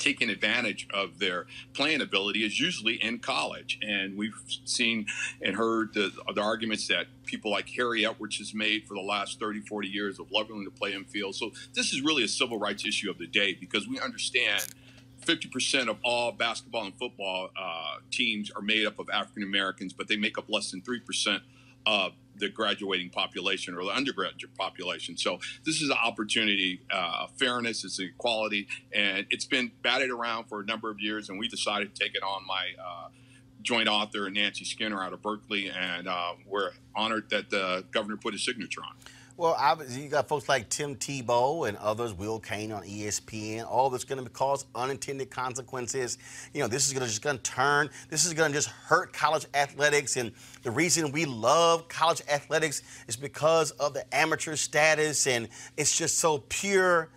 taking advantage of their playing ability is usually in college. And we've seen and heard the, the, arguments that people like Harry Edwards has made for the last 30, 40 years of loving to play in field. So this is really a civil rights issue of the day because we understand 50% of all basketball and football uh, teams are made up of African Americans, but they make up less than 3% of the graduating population or the undergraduate population. So this is an opportunity, uh, fairness, it's equality, and it's been batted around for a number of years, and we decided to take it on my uh, joint author, Nancy Skinner out of Berkeley, and uh, we're honored that the governor put his signature on. Well, obviously, you got folks like Tim Tebow and others, Will Cain on ESPN. All that's going to cause unintended consequences. You know, this is going to just going to turn. This is going to just hurt college athletics. And the reason we love college athletics is because of the amateur status, and it's just so pure.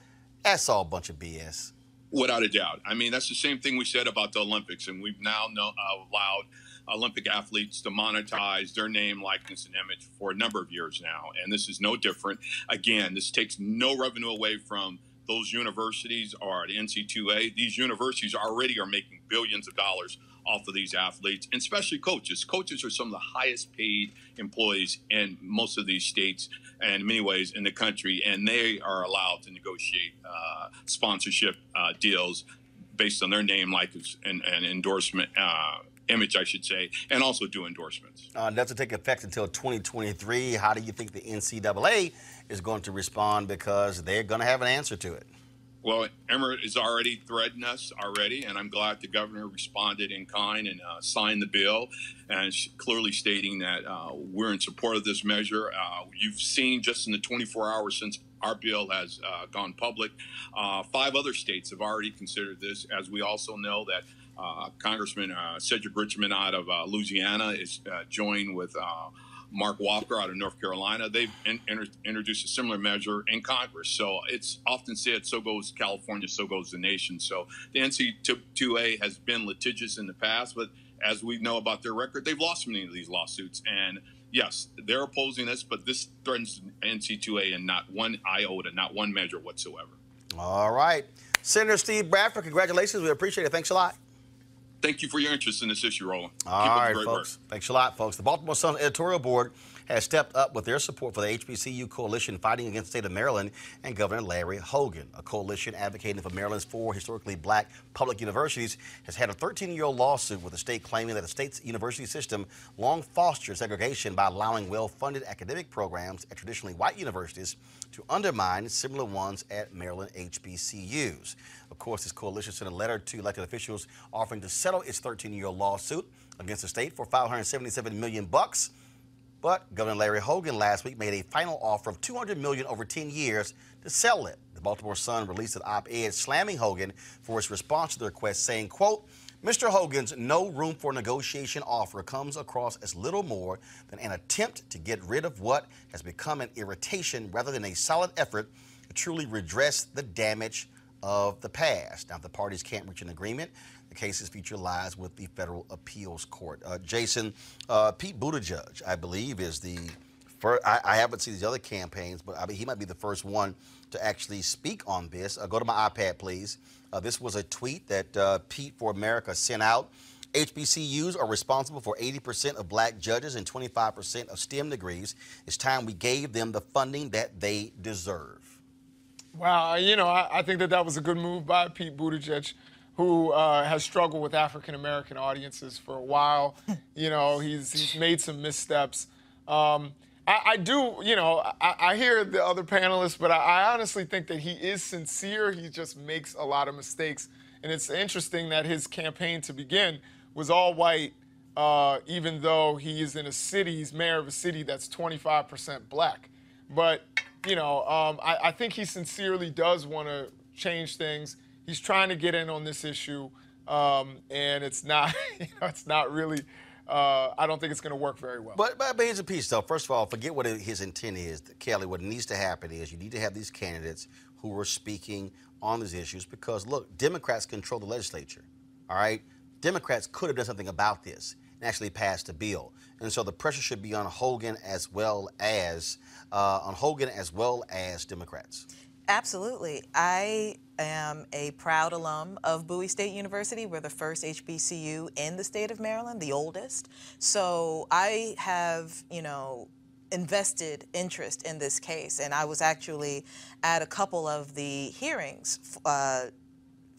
That's all a bunch of BS. Without a doubt. I mean, that's the same thing we said about the Olympics, and we've now know, uh, allowed Olympic athletes to monetize their name, likeness, and image for a number of years now. And this is no different. Again, this takes no revenue away from those universities or the NC2A. These universities already are making billions of dollars off of these athletes, and especially coaches. Coaches are some of the highest paid employees in most of these states and in many ways in the country, and they are allowed to negotiate uh, sponsorship uh, deals based on their name, likeness, and, and endorsement. Uh, image, I should say, and also do endorsements. Uh, doesn't take effect until 2023. How do you think the NCAA is going to respond? Because they're going to have an answer to it. Well, Emmert is already threatening us already, and I'm glad the governor responded in kind and uh, signed the bill, and clearly stating that uh, we're in support of this measure. Uh, you've seen just in the 24 hours since our bill has uh, gone public, uh, five other states have already considered this. As we also know that uh, Congressman uh, Cedric Richmond out of uh, Louisiana is uh, joined with uh, Mark Walker out of North Carolina. They've in, in, introduced a similar measure in Congress. So it's often said, so goes California, so goes the nation. So the NC2A has been litigious in the past, but as we know about their record, they've lost many of these lawsuits. And yes, they're opposing this, but this threatens NC2A and not one iota, not one measure whatsoever. All right. Senator Steve Bradford, congratulations. We appreciate it. Thanks a lot thank you for your interest in this issue, Roland. All right, folks. Work. Thanks a lot, folks. The Baltimore Sun editorial board has stepped up with their support for the HBCU coalition fighting against the state of Maryland and Governor Larry Hogan. A coalition advocating for Maryland's four historically black public universities has had a 13-year-old lawsuit with the state claiming that the state's university system long fostered segregation by allowing well-funded academic programs at traditionally white universities to undermine similar ones at Maryland HBCUs. Of course, this coalition sent a letter to elected officials offering to settle its 13-year-old lawsuit against the state for 577 million bucks. But Governor Larry Hogan last week made a final offer of 200 million over 10 years to sell it. The Baltimore Sun released an op-ed slamming Hogan for his response to the request, saying, quote, Mr. Hogan's no room for negotiation offer comes across as little more than an attempt to get rid of what has become an irritation rather than a solid effort to truly redress the damage of the past. Now, if the parties can't reach an agreement, the case's future lies with the federal appeals court. Uh, Jason, uh, Pete Buttigieg, I believe, is the first. I, I, haven't seen these other campaigns, but I mean, he might be the first one to actually speak on this. Uh, go to my iPad, please. Uh, this was a tweet that uh, Pete for America sent out. HBCUs are responsible for 80% of black judges and 25% of STEM degrees. It's time we gave them the funding that they deserve. Wow, you know, I, I think that that was a good move by Pete Buttigieg who uh, has struggled with African American audiences for a while. you know, he's he's made some missteps. Um, I, I, do, you know, I, I, hear the other panelists, but I, I, honestly think that he is sincere. He just makes a lot of mistakes, and it's interesting that his campaign to begin was all white, uh, even though he is in a city, he's mayor of a city that's 25% black. But you know, um, I think he sincerely does want to change things he's trying to get in on this issue, um, and it's not, you know, it's not really uh, I don't think it's going to work very well. But, but, but here's a piece, though. First of all, forget what his intent is. Kelly, what needs to happen is you need to have these candidates who are speaking on these issues because, look, Democrats control the legislature, all right? Democrats could have done something about this and actually passed a bill. And so the pressure should be on Hogan as well as uh, on Hogan as well as Democrats. Absolutely. I am a proud alum of Bowie State University. We're the first HBCU in the state of Maryland, the oldest. So I have, you know, invested interest in this case. And I was actually at a couple of the hearings uh,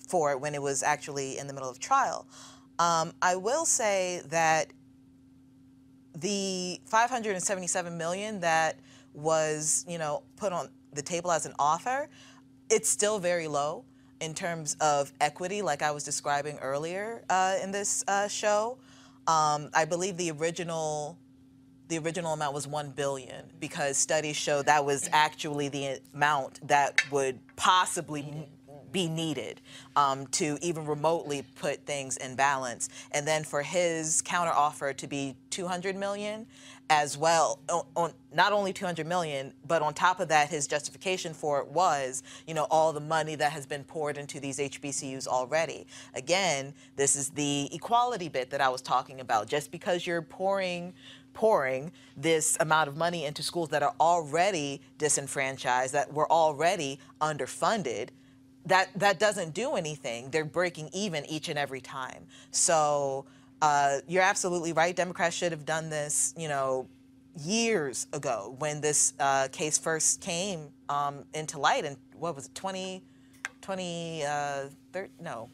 for it when it was actually in the middle of trial. Um, I will say that the 577 million that was, you know, put on the table as an offer, it's still very low in terms of equity, like I was describing earlier uh, in this uh, show. Um, I believe the original the original amount was 1 billion because studies show that was actually the amount that would possibly be needed um, to even remotely put things in balance. And then for his counteroffer to be 200 million as well, on, on, not only 200 million, but on top of that, his justification for it was, you know, all the money that has been poured into these HBCUs already. Again, this is the equality bit that I was talking about. Just because you're pouring pouring this amount of money into schools that are already disenfranchised, that were already underfunded, that that doesn't do anything. They're breaking even each and every time. So uh, you're absolutely right. Democrats should have done this, you know, years ago when this uh, case first came um, into light. And what was it, 20, 20, uh, thir- no.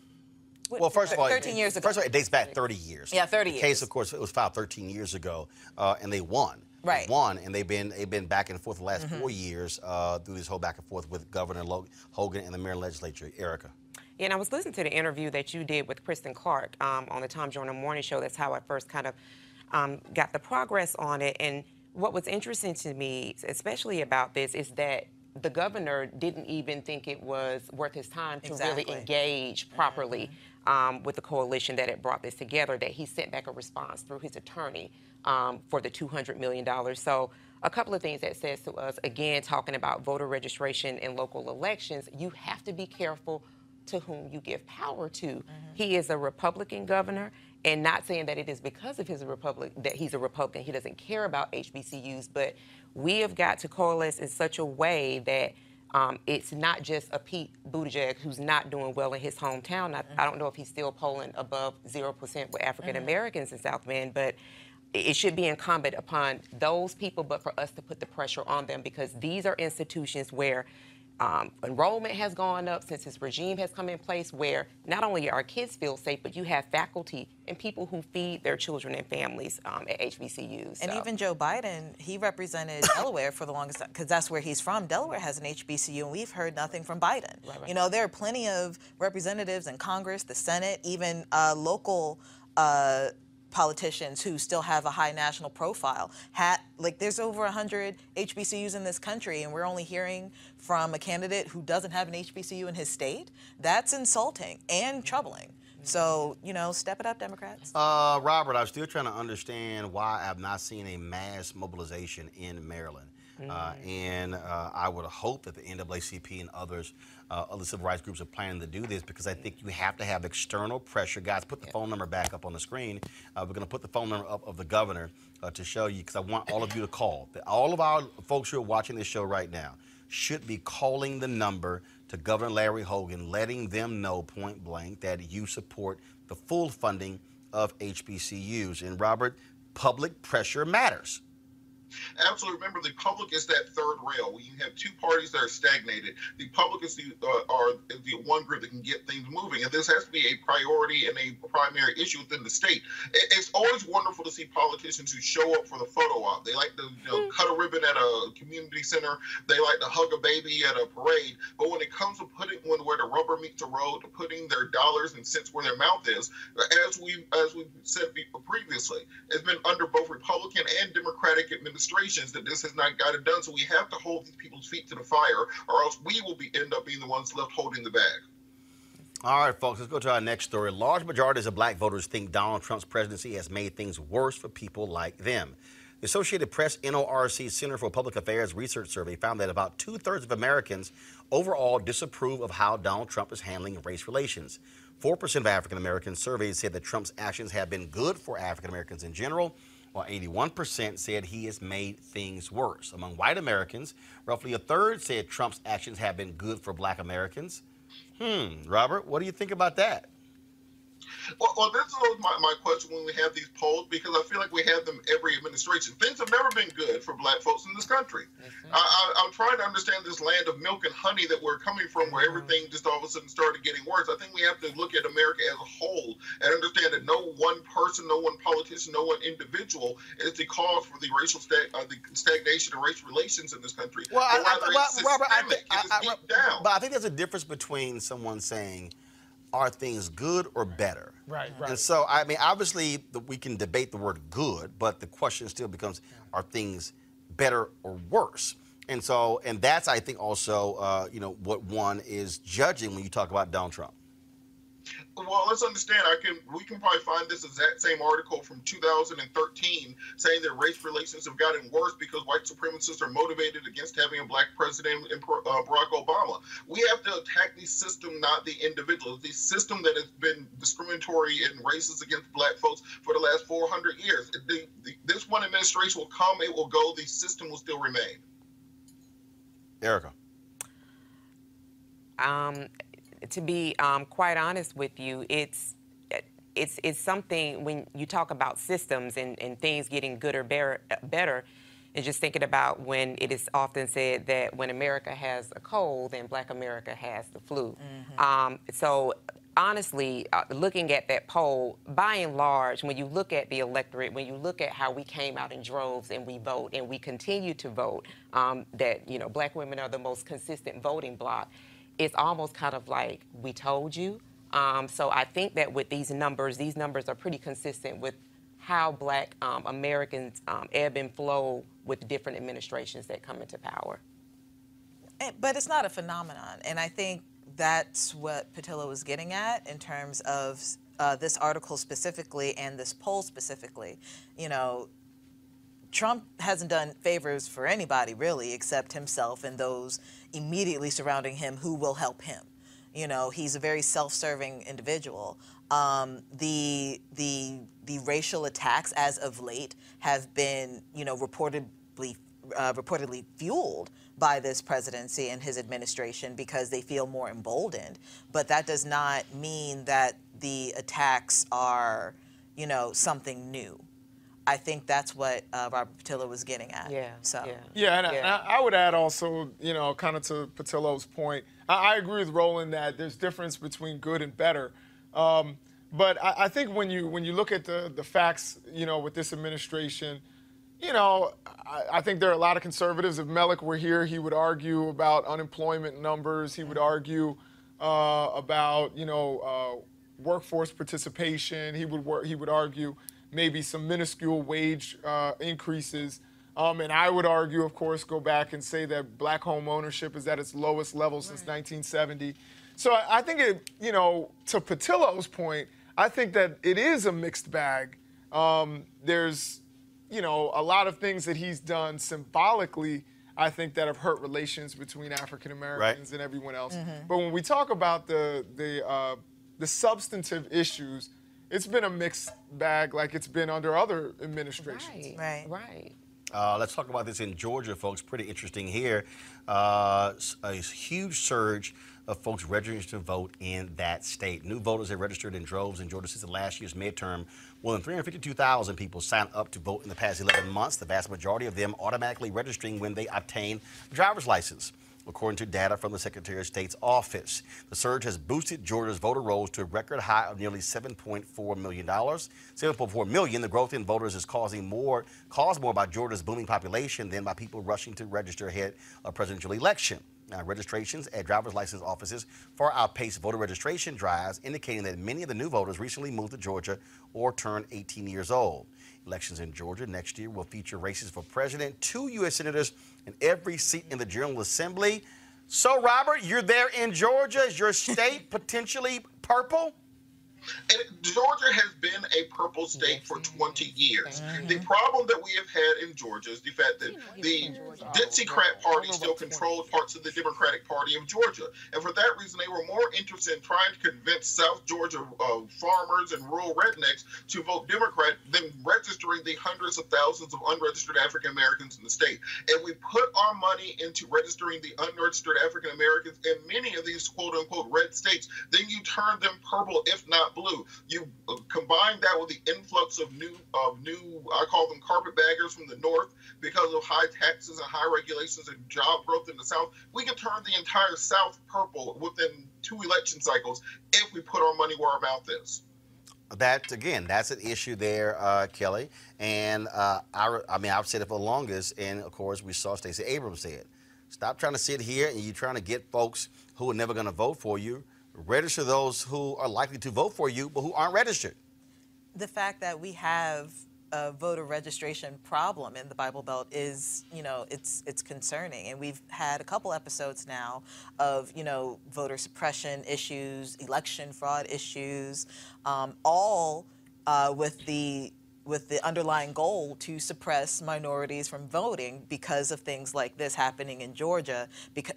Well, first of all, 13 years ago. First of all, it dates back 30 years. Yeah, 30 the years. case, of course, it was filed 13 years ago, uh, and they won. Right. They won, and they've been they've been back and forth the last Mhm. four years uh, through this whole back and forth with Governor Lo- Hogan and the Maryland legislature. Erica. Yeah, and I was listening to the interview that you did with Kristen Clarke um, on the Tom Joyner Morning Show. That's how I first kind of um, got the progress on it. And what was interesting to me, especially about this, is that the governor didn't even think it was worth his time to Exactly. really engage properly um, with the coalition that had brought this together. That he sent back a response through his attorney um, for the $200 million. So a couple of things that says to us, again, talking about voter registration in local elections, you have to be careful to whom you give power to. He is a Republican governor, and not saying that it is because of his republic that he's a Republican. He doesn't care about HBCUs, but we have got to coalesce in such a way that um, it's not just a Pete Buttigieg who's not doing well in his hometown. I, I don't know if he's still polling above zero percent with African Americans in South Bend, but it should be incumbent upon those people, but for us to put the pressure on them because these are institutions where um, enrollment has gone up since this regime has come in place, where not only our kids feel safe, but you have faculty and people who feed their children and families um, at HBCUs. And even Joe Biden, he represented Delaware for the longest time because that's where he's from. Delaware has an HBCU, and we've heard nothing from Biden. You know, there are plenty of representatives in Congress, the Senate, even uh, local. Uh, politicians who still have a high national profile. Hat like there's over 100 hbcus in this country and we're only hearing from a candidate who doesn't have an hbcu in his state. That's insulting and troubling. So you know step it up democrats. Uh, Robert, I'm still trying to understand why I've not seen a mass mobilization in Maryland. Uh, and uh, I would hope that the NAACP and others, uh, other civil rights groups are planning to do this because I think you have to have external pressure. Guys, put the phone number back up on the screen. Uh, we're going to put the phone number up of the governor uh, to show you because I want all of you to call. All of our folks who are watching this show right now should be calling the number to Governor Larry Hogan, letting them know point blank that you support the full funding of HBCUs. And Robert, public pressure matters. Absolutely. Remember, the public is that third rail. When you have two parties that are stagnated, the public is the uh, are the one group that can get things moving, and this has to be a priority and a primary issue within the state. It's always wonderful to see politicians who show up for the photo op. They like to you know, cut a ribbon at a community center. They like to hug a baby at a parade. But when it comes to putting when where the rubber meets the road, to putting their dollars and cents where their mouth is, as we as we said previously, it's been under both Republican and Democratic administrations that this has not got it done. So we have to hold these people's feet to the fire, or else we will be end up being the ones left holding the bag. All right, folks, let's go to our next story. Large majorities of black voters think Donald Trump's presidency has made things worse for people like them. The Associated Press NORC Center for Public Affairs research survey found that about two thirds of Americans overall disapprove of how Donald Trump is handling race relations. 4% of African Americans surveyed said that Trump's actions have been good for African Americans in general, while 81% said he has made things worse. Among white Americans, roughly a third said Trump's actions have been good for black Americans. Hmm, Robert, what do you think about that? Well, well this is my, my question when we have these polls because I feel like we have them every administration. Things have never been good for black folks in this country. Mm-hmm. I, am trying to understand this land of milk and honey that we're coming from where mm-hmm. everything just all of a sudden started getting worse. I think we have to look at America as a whole and understand that no one person, no one politician, no one individual is the cause for the racial stag- uh, the stagnation of race relations in this country. Well, I, I, well Robert, I, think, I, but I think there's a difference between someone saying, are things good or better? Right, right. And so, I mean, obviously, we can debate the word good, but the question still becomes are things better or worse? And so, and that's, I think, also, uh, you know, what one is judging when you talk about Donald Trump well, let's understand. I can we can probably find this exact same article from 2013 saying that race relations have gotten worse because white supremacists are motivated against having a black president in uh, Barack Obama. We have to attack the system, not the individuals. The system that has been discriminatory and racist against black folks for the last 400 years. The, the, this one administration will come, it will go. The system will still remain. Erica. Um, to be um, quite honest with you, it's it's it's something when you talk about systems and, and things getting good or better, better, and just thinking about when it is often said that when America has a cold, then Black America has the flu. Mm-hmm. Um, so honestly, uh, looking at that poll, by and large, when you look at the electorate, when you look at how we came out in droves and we vote and we continue to vote, um, that you know black women are the most consistent voting bloc it's almost kind of like we told you. Um, so I think that with these numbers, these numbers are pretty consistent with how black um, Americans um, ebb and flow with different administrations that come into power. Eh, but it's not a phenomenon. And I think that's what Patillo was getting at in terms of uh, this article specifically and this poll specifically. You know, Trump hasn't done favors for anybody really except himself and those immediately surrounding him who will help him. You know, he's a very self-serving individual. Um, the the the racial attacks as of late have been, you know, reportedly uh, reportedly fueled by this presidency and his administration because they feel more emboldened. But that does not mean that the attacks are, you know, something new. I think that's what uh, Robert Patillo was getting at. Yeah. So. Yeah, yeah and yeah. I, I, would add also, you know, kind of to Patillo's point, I, I, agree with Roland that there's difference between good and better. Um, but I, I, think when you when you look at the the facts, you know, with this administration, you know, I, think there are a lot of conservatives. If Melik were here, he would argue about unemployment numbers. He would argue uh, about you know uh, workforce participation. He would wor- he would argue maybe some minuscule wage uh, increases. Um, and I would argue, of course, go back and say that black home ownership is at its lowest level right. since 1970. So I, I think it, you know, to Patillo's point, I think that it is a mixed bag. Um, there's, you know, a lot of things that he's done symbolically, I think, that have hurt relations between African Americans right. and everyone else. Mm-hmm. But when we talk about the the uh, the substantive issues, it's been a mixed bag like it's been under other administrations. Right, right. right. Uh, let's talk about this in Georgia, folks. Pretty interesting here. Uh, a huge surge of folks registering to vote in that state. New voters have registered in droves in Georgia since the last year's midterm. More than 352,000 people signed up to vote in the past 11 months, the vast majority of them automatically registering when they obtain a driver's license according to data from the Secretary of State's office. The surge has boosted Georgia's voter rolls to a record high of nearly $7.4 million. 7.4 million, The growth in voters is causing more, caused more by Georgia's booming population than by people rushing to register ahead of presidential election. Now, registrations at driver's license offices far outpace voter registration drives, indicating that many of the new voters recently moved to Georgia or turned 18 years old. Elections in Georgia next year will feature races for president, two U.S. senators, and every seat in the General Assembly. So, Robert, you're there in Georgia. Is your state potentially purple? And Georgia has been a purple state for 20 years. The problem that we have had in Georgia is the fact that the Dixiecrat Party still controls parts of the Democratic Party of Georgia. And for that reason, they were more interested in trying to convince South Georgia uh, farmers and rural rednecks to vote Democrat than registering the hundreds of thousands of unregistered African Americans in the state. And we put our money into registering the unregistered African Americans in many of these quote unquote red states. Then you turn them purple, if not blue. You uh, combine that with the influx of new, of new, I call them carpetbaggers from the north because of high taxes and high regulations and job growth in the south. We can turn the entire South purple within two election cycles if we put our money where our mouth is. That again, that's an issue there, uh, Kelly. And uh, I, I mean, I've said it for the longest, and of course, we saw Stacey Abrams say it. Stop trying to sit here and you're trying to get folks who are never going to vote for you register those who are likely to vote for you but who aren't registered. The fact that we have a voter registration problem in the Bible Belt is, you know, it's it's concerning, and we've had a couple episodes now of, you know, voter suppression issues, election fraud issues, um, all uh, with the with the underlying goal to suppress minorities from voting because of things like this happening in Georgia,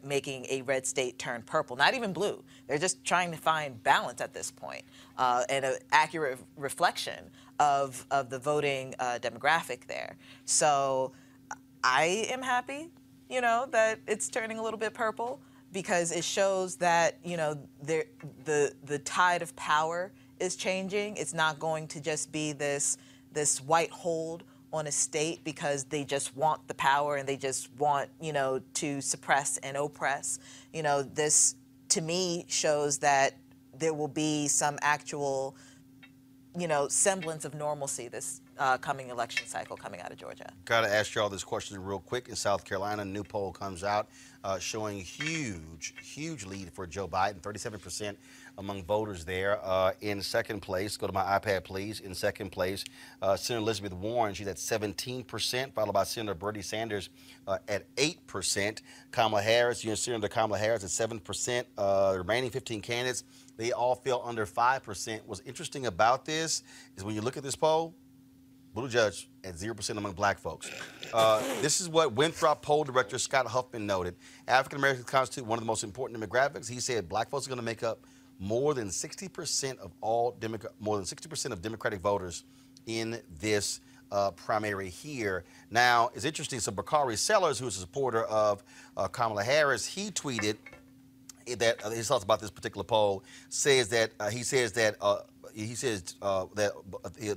making a red state turn purple. Not even blue. They're just trying to find balance at this point, uh, and an accurate reflection of, of the voting uh, demographic there. So I am happy, you know, that it's turning a little bit purple because it shows that, you know, the, the tide of power is changing. It's not going to just be this this white hold on a state because they just want the power and they just want, you know, to suppress and oppress. You know, this to me shows that there will be some actual, you know, semblance of normalcy this uh, coming election cycle coming out of Georgia. Got to ask you all this question real quick. In South Carolina, a new poll comes out uh, showing huge, huge lead for Joe Biden, 37% among voters there. Uh, in second place, go to my iPad, please. In second place, uh, Senator Elizabeth Warren, she's at 17%, followed by Senator Bernie Sanders uh, at 8%. Kamala Harris, you know, Senator Kamala Harris at 7%. Uh, the remaining 15 candidates, they all fell under 5%. What's interesting about this is when you look at this poll, Buttigieg at 0% among black folks. Uh, this is what Winthrop poll director Scott Huffman noted. African Americans constitute one of the most important demographics. He said black folks are going to make up more than 60% of all Democrat, more than 60% of Democratic voters in this uh, primary here. Now, it's interesting. So, Bakari Sellers, who's a supporter of uh, Kamala Harris, he tweeted that uh, his thoughts about this particular poll says that uh, he says that uh, he says uh, that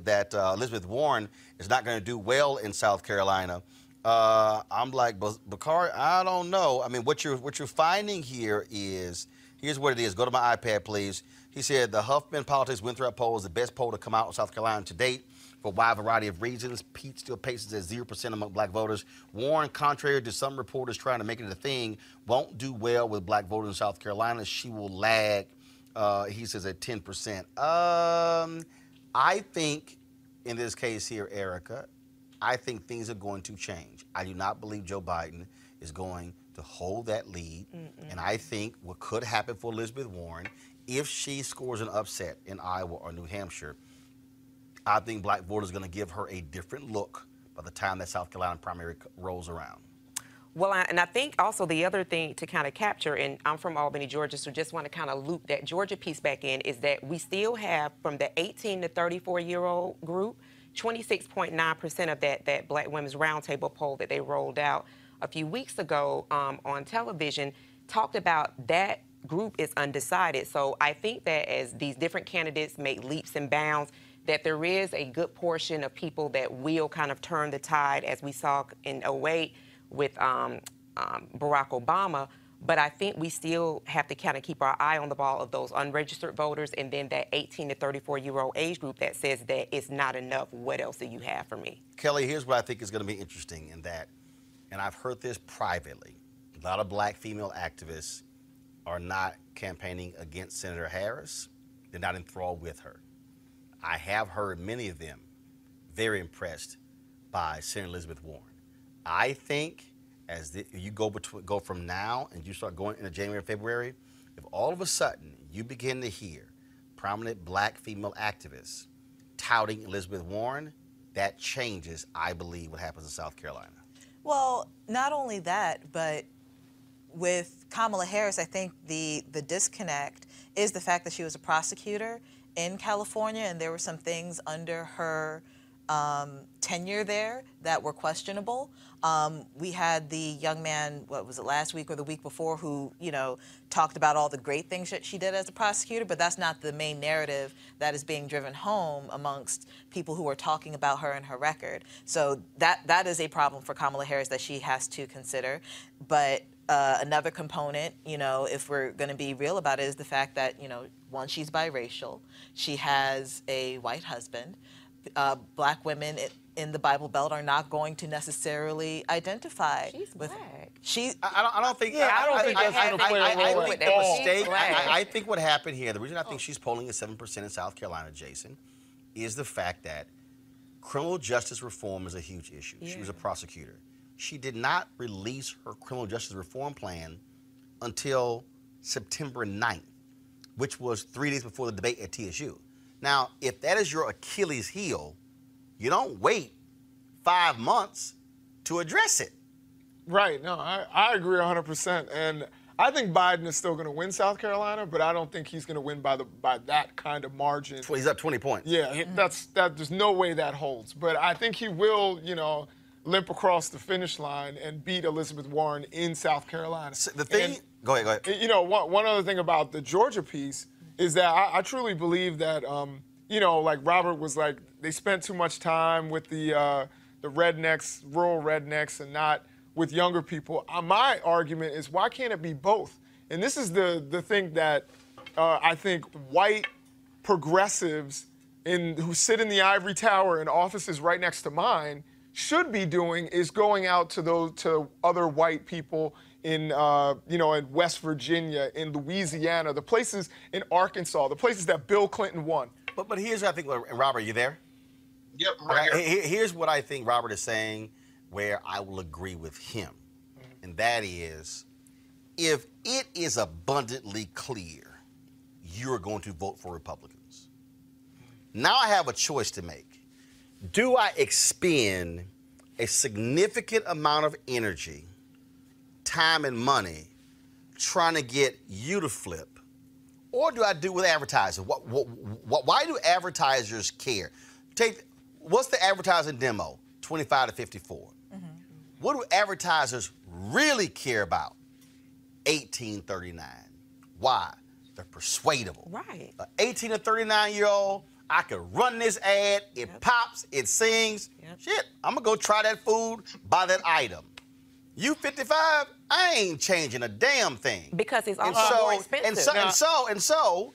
that Elizabeth Warren is not going to do well in South Carolina. I'm like Bakari, I don't know. I mean, what you're what you're finding here is Here's what it is. Go to my iPad, please. He said the Huffman Politics Winthrop poll is the best poll to come out in South Carolina to date for a wide variety of reasons. Pete still paces at 0% among black voters. Warren, contrary to some reporters trying to make it a thing, won't do well with black voters in South Carolina. She will lag, uh, he says, at 10%. Um, I think in this case here, Erica, I think things are going to change. I do not believe Joe Biden is going to hold that lead. Mm-mm. And I think what could happen for Elizabeth Warren, if she scores an upset in Iowa or New Hampshire, I think black voters are going to give her a different look by the time that South Carolina primary rolls around. Well, I, and I think also the other thing to kind of capture, and I'm from Albany, Georgia, so just want to kind of loop that Georgia piece back in, is that we still have from the 18 to 34 year old group, 26.9% of that that Black Women's Roundtable poll that they rolled out a few weeks ago um, on television talked about that group is undecided. So I think that as these different candidates make leaps and bounds, that there is a good portion of people that will kind of turn the tide, as we saw in 08 with um, um, Barack Obama. But I think we still have to kind of keep our eye on the ball of those unregistered voters and then that 18 to 34 year old age group that says that it's not enough. What else do you have for me? Kelly, here's what I think is going to be interesting in that and I've heard this privately, a lot of black female activists are not campaigning against Senator Harris. They're not enthralled with her. I have heard many of them very impressed by Senator Elizabeth Warren. I think as the, you go between, go from now and you start going into January, and February, if all of a sudden you begin to hear prominent black female activists touting Elizabeth Warren, that changes, I believe, what happens in South Carolina. Well, not only that, but with Kamala Harris, I think the the disconnect is the fact that she was a prosecutor in California, and there were some things under her um, tenure there that were questionable. Um, we had the young man, what was it, last week or the week before, who, you know, talked about all the great things that she did as a prosecutor, but that's not the main narrative that is being driven home amongst people who are talking about her and her record. So that that is a problem for Kamala Harris that she has to consider. But uh, another component, you know, if we're going to be real about it, is the fact that, you know, one, she's biracial, she has a white husband uh, black women in the Bible Belt are not going to necessarily identify She's with. Black. She. I don't, I don't think. Yeah, I don't think that's gonna play a I, I, role I think the all. mistake. I, I think what happened here. The reason I think she's polling at seven percent in South Carolina, Jason, is the fact that criminal justice reform is a huge issue. She was a prosecutor. She did not release her criminal justice reform plan until September 9th, which was three days before the debate at TSU. Now, if that is your Achilles heel, you don't wait five months to address it. Right. No, I, I agree 100%. And I think Biden is still going to win South Carolina, but I don't think he's going to win by the by that kind of margin. Tw- He's up 20 points. Yeah, he- mm-hmm. that's that. There's no way that holds. But I think he will, you know, limp across the finish line and beat Elizabeth Warren in South Carolina. The thing. And- go ahead. Go ahead. you know, one, one other thing about the Georgia piece is that I, I truly believe that, um, you know, like Robert was like, they spent too much time with the uh, the rednecks, rural rednecks, and not with younger people. Uh, my argument is, why can't it be both? And this is the the thing that uh, I think white progressives in who sit in the ivory tower in offices right next to mine should be doing is going out to those to other white people in uh, you know in West Virginia, in Louisiana, the places in Arkansas, the places that Bill Clinton won. But but here's what I think. and Robert, you there? Yep, I'm right Okay, here. Here's what I think Robert is saying, where I will agree with him, and that is, if it is abundantly clear you're going to vote for Republicans, now I have a choice to make. Do I expend a significant amount of energy, time, and money trying to get you to flip? Or do I do with advertising? What, what, what, why do advertisers care? Take what's the advertising demo? 25 to 54. Mm-hmm. What do advertisers really care about? 1839. Why? They're persuadable. Right. An 18 to 39 year old, I could run this ad, it pops, it sings. Shit, I'm gonna go try that food, buy that item. You 55, I ain't changing a damn thing. Because it's And also so, more expensive. and so, Now- and so, and so,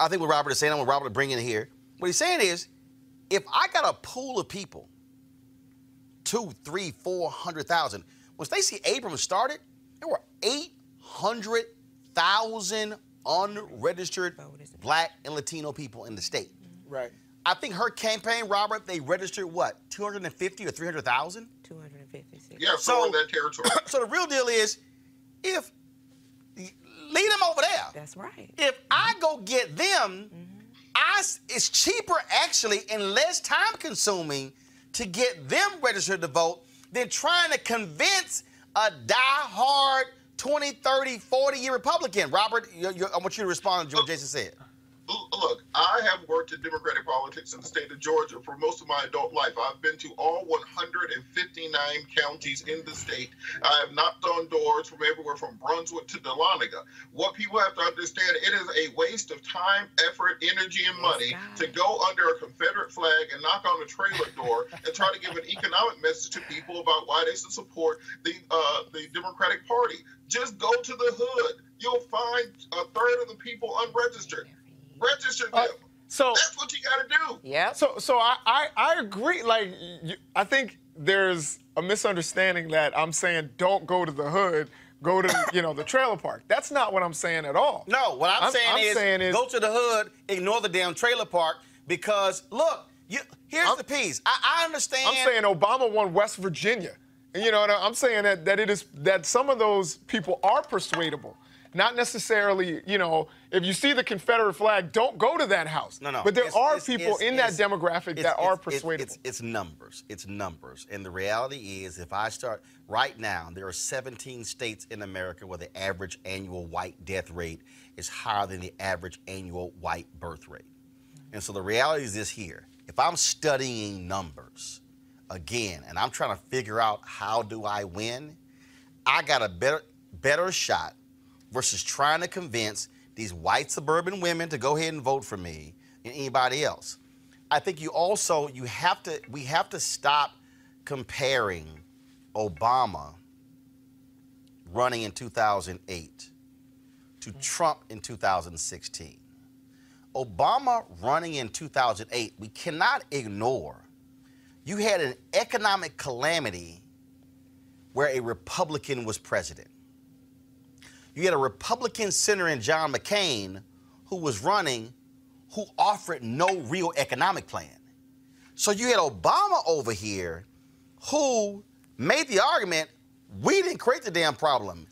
I think what Robert is saying, I'm what Robert to bring in here. What he's saying is, if I got a pool of people, two, three, four hundred thousand, when Stacey Abrams started, there were eight hundred thousand unregistered Black and Latino people in the state. Right. I think her campaign, Robert, they registered what, 250 or 300,000? 256. Yeah, so in that territory. So the real deal is, if lead them over there. That's right. If I mm-hmm. go get them, mm-hmm. I s it's cheaper actually and less time consuming to get them registered to vote than trying to convince a die-hard 20, 30, 40 year Republican. Robert, you you I want you to respond to what Jason said. Look, I have worked in Democratic politics in the state of Georgia for most of my adult life. I've been to all 159 counties in the state. I have knocked on doors from everywhere from Brunswick to Dahlonega. What people have to understand, it is a waste of time, effort, energy, and money to go under a Confederate flag and knock on a trailer door and try to give an economic message to people about why they should support the uh, the Democratic Party. Just go to the hood. You'll find a third of the people unregistered. Register uh, them. So that's what you got to do. Yeah. So so I, I I agree. Like you, I think there's a misunderstanding that I'm saying don't go to the hood, go to you know the trailer park. That's not what I'm saying at all. No, what I'm, saying, I'm is, saying is go to the hood, ignore the damn trailer park because look, you here's the piece. I, I understand. I'm saying Obama won West Virginia. And you know, what I- I'm saying that, that it is that some of those people are persuadable. Not necessarily, you know, if you see the Confederate flag, don't go to that house. No, no. But there It's- are it's- people it's- in that demographic that are persuadable. It's, it's numbers. It's numbers. And the reality is, if I start right now, there are 17 states in America where the average annual white death rate is higher than the average annual white birth rate. And so the reality is this here. If I'm studying numbers again and I'm trying to figure out how do I win, I got a better better shot versus trying to convince these white suburban women to go ahead and vote for me and anybody else. I think you also you have to we have to stop comparing Obama running in 2008 to mm. Trump in 2016. Obama running in 2008, we cannot ignore. You had an economic calamity where a Republican was president. You had a Republican senator in John McCain who was running who offered no real economic plan. So you had Obama over here who made the argument we didn't create the damn problem.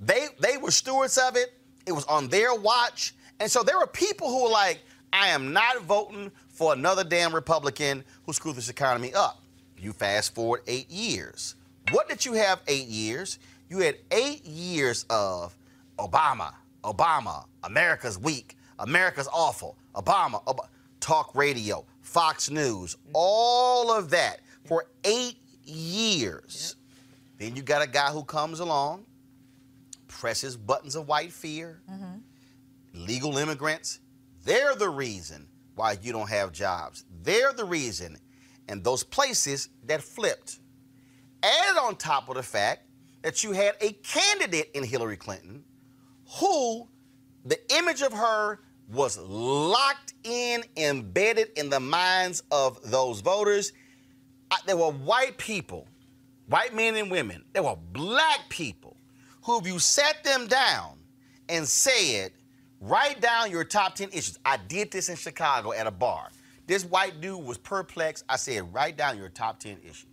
They they were stewards of it. It was on their watch. And so there were people who were like, I am not voting for another damn Republican who screwed this economy up. You fast forward eight years. What did you have eight years? You had eight years of Obama, Obama, America's weak, America's awful, Obama, Ob- talk radio, Fox News, all of that for eight years. Then you got a guy who comes along, presses buttons of white fear, mm-hmm. legal immigrants. They're the reason why you don't have jobs. They're the reason. And those places that flipped. Added on top of the fact that you had a candidate in Hillary Clinton who the image of her was locked in, embedded in the minds of those voters. I- There were white people, white men and women, there were black people who, if you sat them down and said, write down your top 10 issues. I did this in Chicago at a bar. This white dude was perplexed. I said, write down your top 10 issues.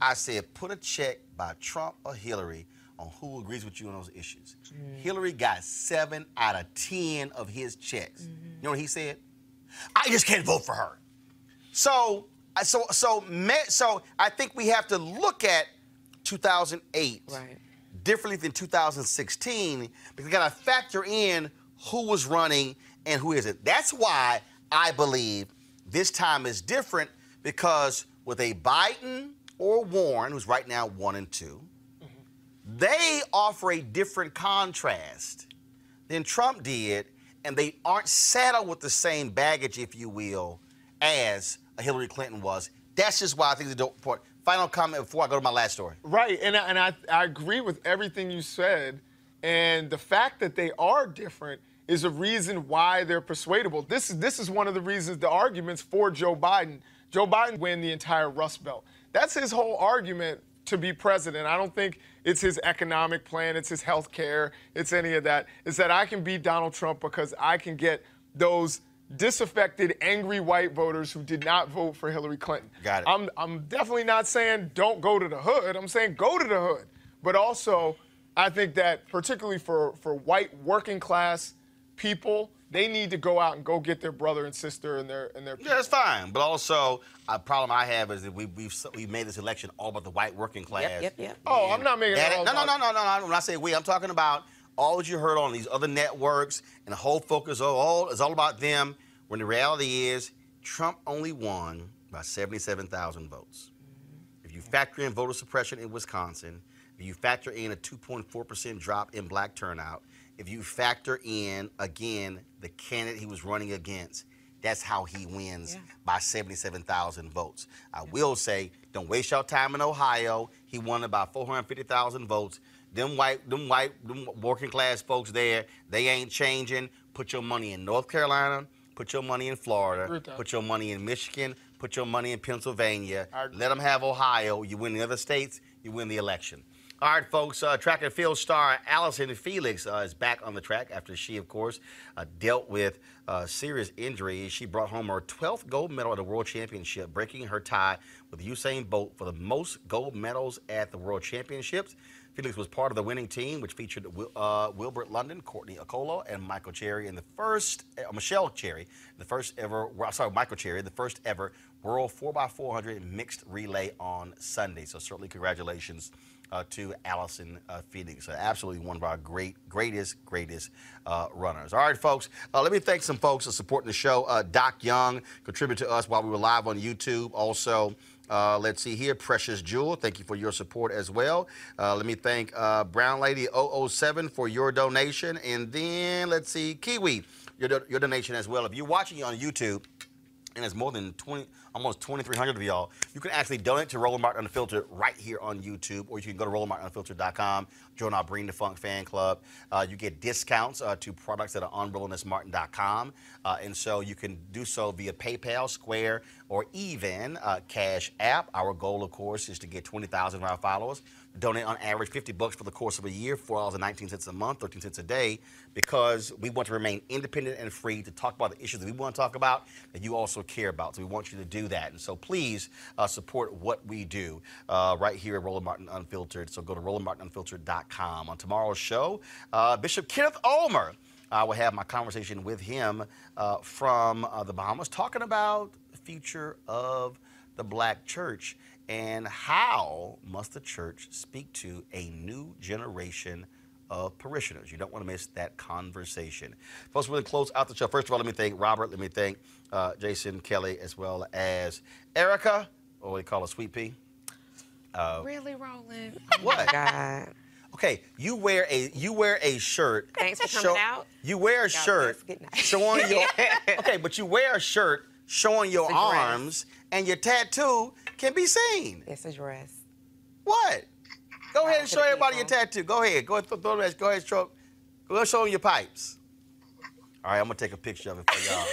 I said, put a check by Trump or Hillary on who agrees with you on those issues. Hillary got seven out of 10 of his checks. Mm-hmm. You know what he said? I just can't vote for her. So, I- so, so, so I think we have to look at 2008 differently than 2016 because we got to factor in who was running and who isn't. That's why I believe this time is different because with a Biden or Warren, who's right now one and 2 mm-hmm. they offer a different contrast than Trump did, and they aren't saddled with the same baggage, if you will, as a Hillary Clinton was. That's just why I think it's important. Final comment before I go to my last story. Right, and I, and I, I agree with everything you said, and the fact that they are different is a reason why they're persuadable. This is this is one of the reasons the arguments for Joe Biden. Joe Biden win the entire Rust Belt. That's his whole argument to be president. I don't think it's his economic plan, it's his health care, it's any of that. It's that I can beat Donald Trump because I can get those disaffected, angry white voters who did not vote for Hillary Clinton. Got it. I'm, I'm definitely not saying don't go to the hood. I'm saying go to the hood. But also, I think that particularly for, for white working class people, they need to go out and go get their brother and sister and their and their Yeah, that's fine. But also, a problem I have is that we, we've we've made this election all about the white working class. yep, yep. Oh, I'm not making it That- all no, no, no, about- no, no, no. When I say we, I'm talking about all that you heard on these other networks and the whole focus of all is all about them. When the reality is, Trump only won by 77,000 votes. If you factor in voter suppression in Wisconsin, if you factor in a 2.4% drop in black turnout, if you factor in, again, the candidate he was running against, that's how he wins by 77,000 votes. I will say, don't waste your time in Ohio. He won about 450,000 votes. Them white, them white, them working class folks there, they ain't changing. Put your money in North Carolina. Put your money in Florida. Agree with that. Put your money in Michigan. Put your money in Pennsylvania. Let them have Ohio. You win the other states, you win the election. All right, folks. Uh, track and field star Allyson Felix uh, is back on the track after she, of course, uh, dealt with uh, serious injury. She brought home her 12th gold medal at the World Championship, breaking her tie with Usain Bolt for the most gold medals at the World Championships. Felix was part of the winning team, which featured uh, Wilbert London, Courtney Okolo, and Michael Cherry in the first, uh, Michelle Cherry, the first ever, sorry, Michael Cherry, the first ever World 4x400 mixed relay on Sunday. So certainly congratulations uh, to Allyson uh, Felix. Uh, absolutely one of our great, greatest, greatest uh, runners. All right, folks, uh, let me thank some folks for supporting the show. Doc Young contributed to us while we were live on YouTube. Also, uh, let's see here, Precious Jewel, thank you for your support as well. Uh, let me thank uh, Brown Lady 007 for your donation. And then let's see, Kiwi, your, do- your donation as well. If you're watching on YouTube, and it's more than 20, almost 2,300 of y'all, you can actually donate to Roland Martin Unfiltered right here on YouTube, or you can go to RolandMartinUnfiltered.com, join our Bring the Funk fan club. Uh, you get discounts uh, to products that are on RolandSMartin.com, uh, and so you can do so via PayPal, Square, or even uh, Cash App. Our goal, of course, is to get 20,000 of our followers donate on average 50 bucks for the course of a year, $4.19 a month, 13 cents a day, because we want to remain independent and free to talk about the issues that we want to talk about that you also care about. So we want you to do that. And so please uh, support what we do uh, right here at Roland Martin Unfiltered. So go to RolandMartinUnfiltered.com. On tomorrow's show, uh, Bishop Kenneth Ulmer. I will have my conversation with him uh, from uh, the Bahamas, talking about the future of the black church and how must the church speak to a new generation of parishioners? You don't want to miss that conversation. Folks, we're going to close out the show. First of all, let me thank Robert. Let me thank uh, Jason Kelly as well as Erica, or we call her Sweet Pea. Uh, really, Roland? Oh what? God. Okay, you wear a you wear a shirt. Thanks for coming out. You wear a God shirt showing your okay, but you wear a shirt showing your arms and your tattoo can be seen. It's a dress. What? Go ahead and show everybody your tattoo. Go ahead. Go ahead, throw, throw, go ahead, show. Go show them your pipes. All right, I'm gonna take a picture of it for y'all.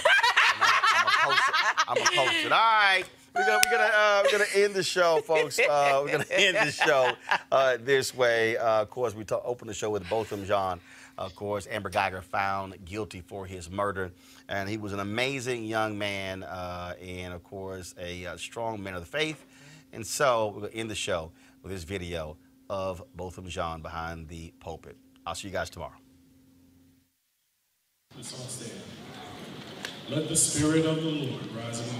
I'm, gonna post it. I'm gonna post it. All right. We're gonna, we're gonna, uh, we're gonna end the show, folks. Uh, we're gonna end the show uh, this way. Uh, of course, we talk, open the show with Botham Jean. Of course, Amber Guyger found guilty for his murder, and he was an amazing young man, uh, and of course, a, uh, strong man of the faith. And so, we're gonna end the show with this video of Botham Jean behind the pulpit. I'll see you guys tomorrow. Let's all stand. Let the Spirit of the Lord rise us.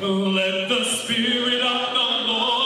Let the Spirit of the Lord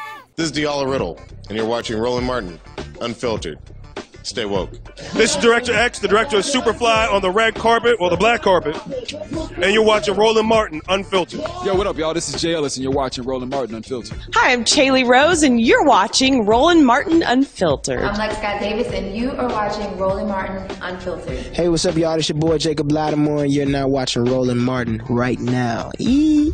This is Diala Riddle, and you're watching Roland Martin Unfiltered. Stay woke. This is Director X, the director of Superfly on the red carpet or the black carpet. And you're watching Roland Martin Unfiltered. Yo, what up, y'all? This is Jay Ellis, and you're watching Roland Martin Unfiltered. Hi, I'm Chaley Rose, and you're watching Roland Martin Unfiltered. I'm Lex Scott Davis, and you are watching Roland Martin Unfiltered. Hey, what's up, y'all? It's your boy Jacob Lattimore, and you're now watching Roland Martin right now. Eee.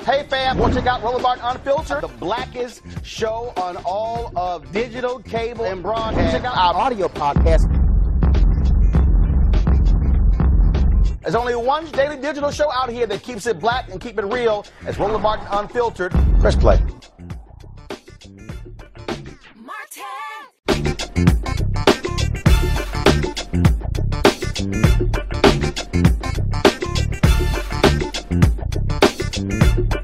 Hey fam, want to check out Roland Martin Unfiltered, the blackest show on all of digital, cable, and broadcast. Check out our audio podcast. There's only one daily digital show out here that keeps it black and keep it real. It's Roland Martin Unfiltered. Press play. From thank you.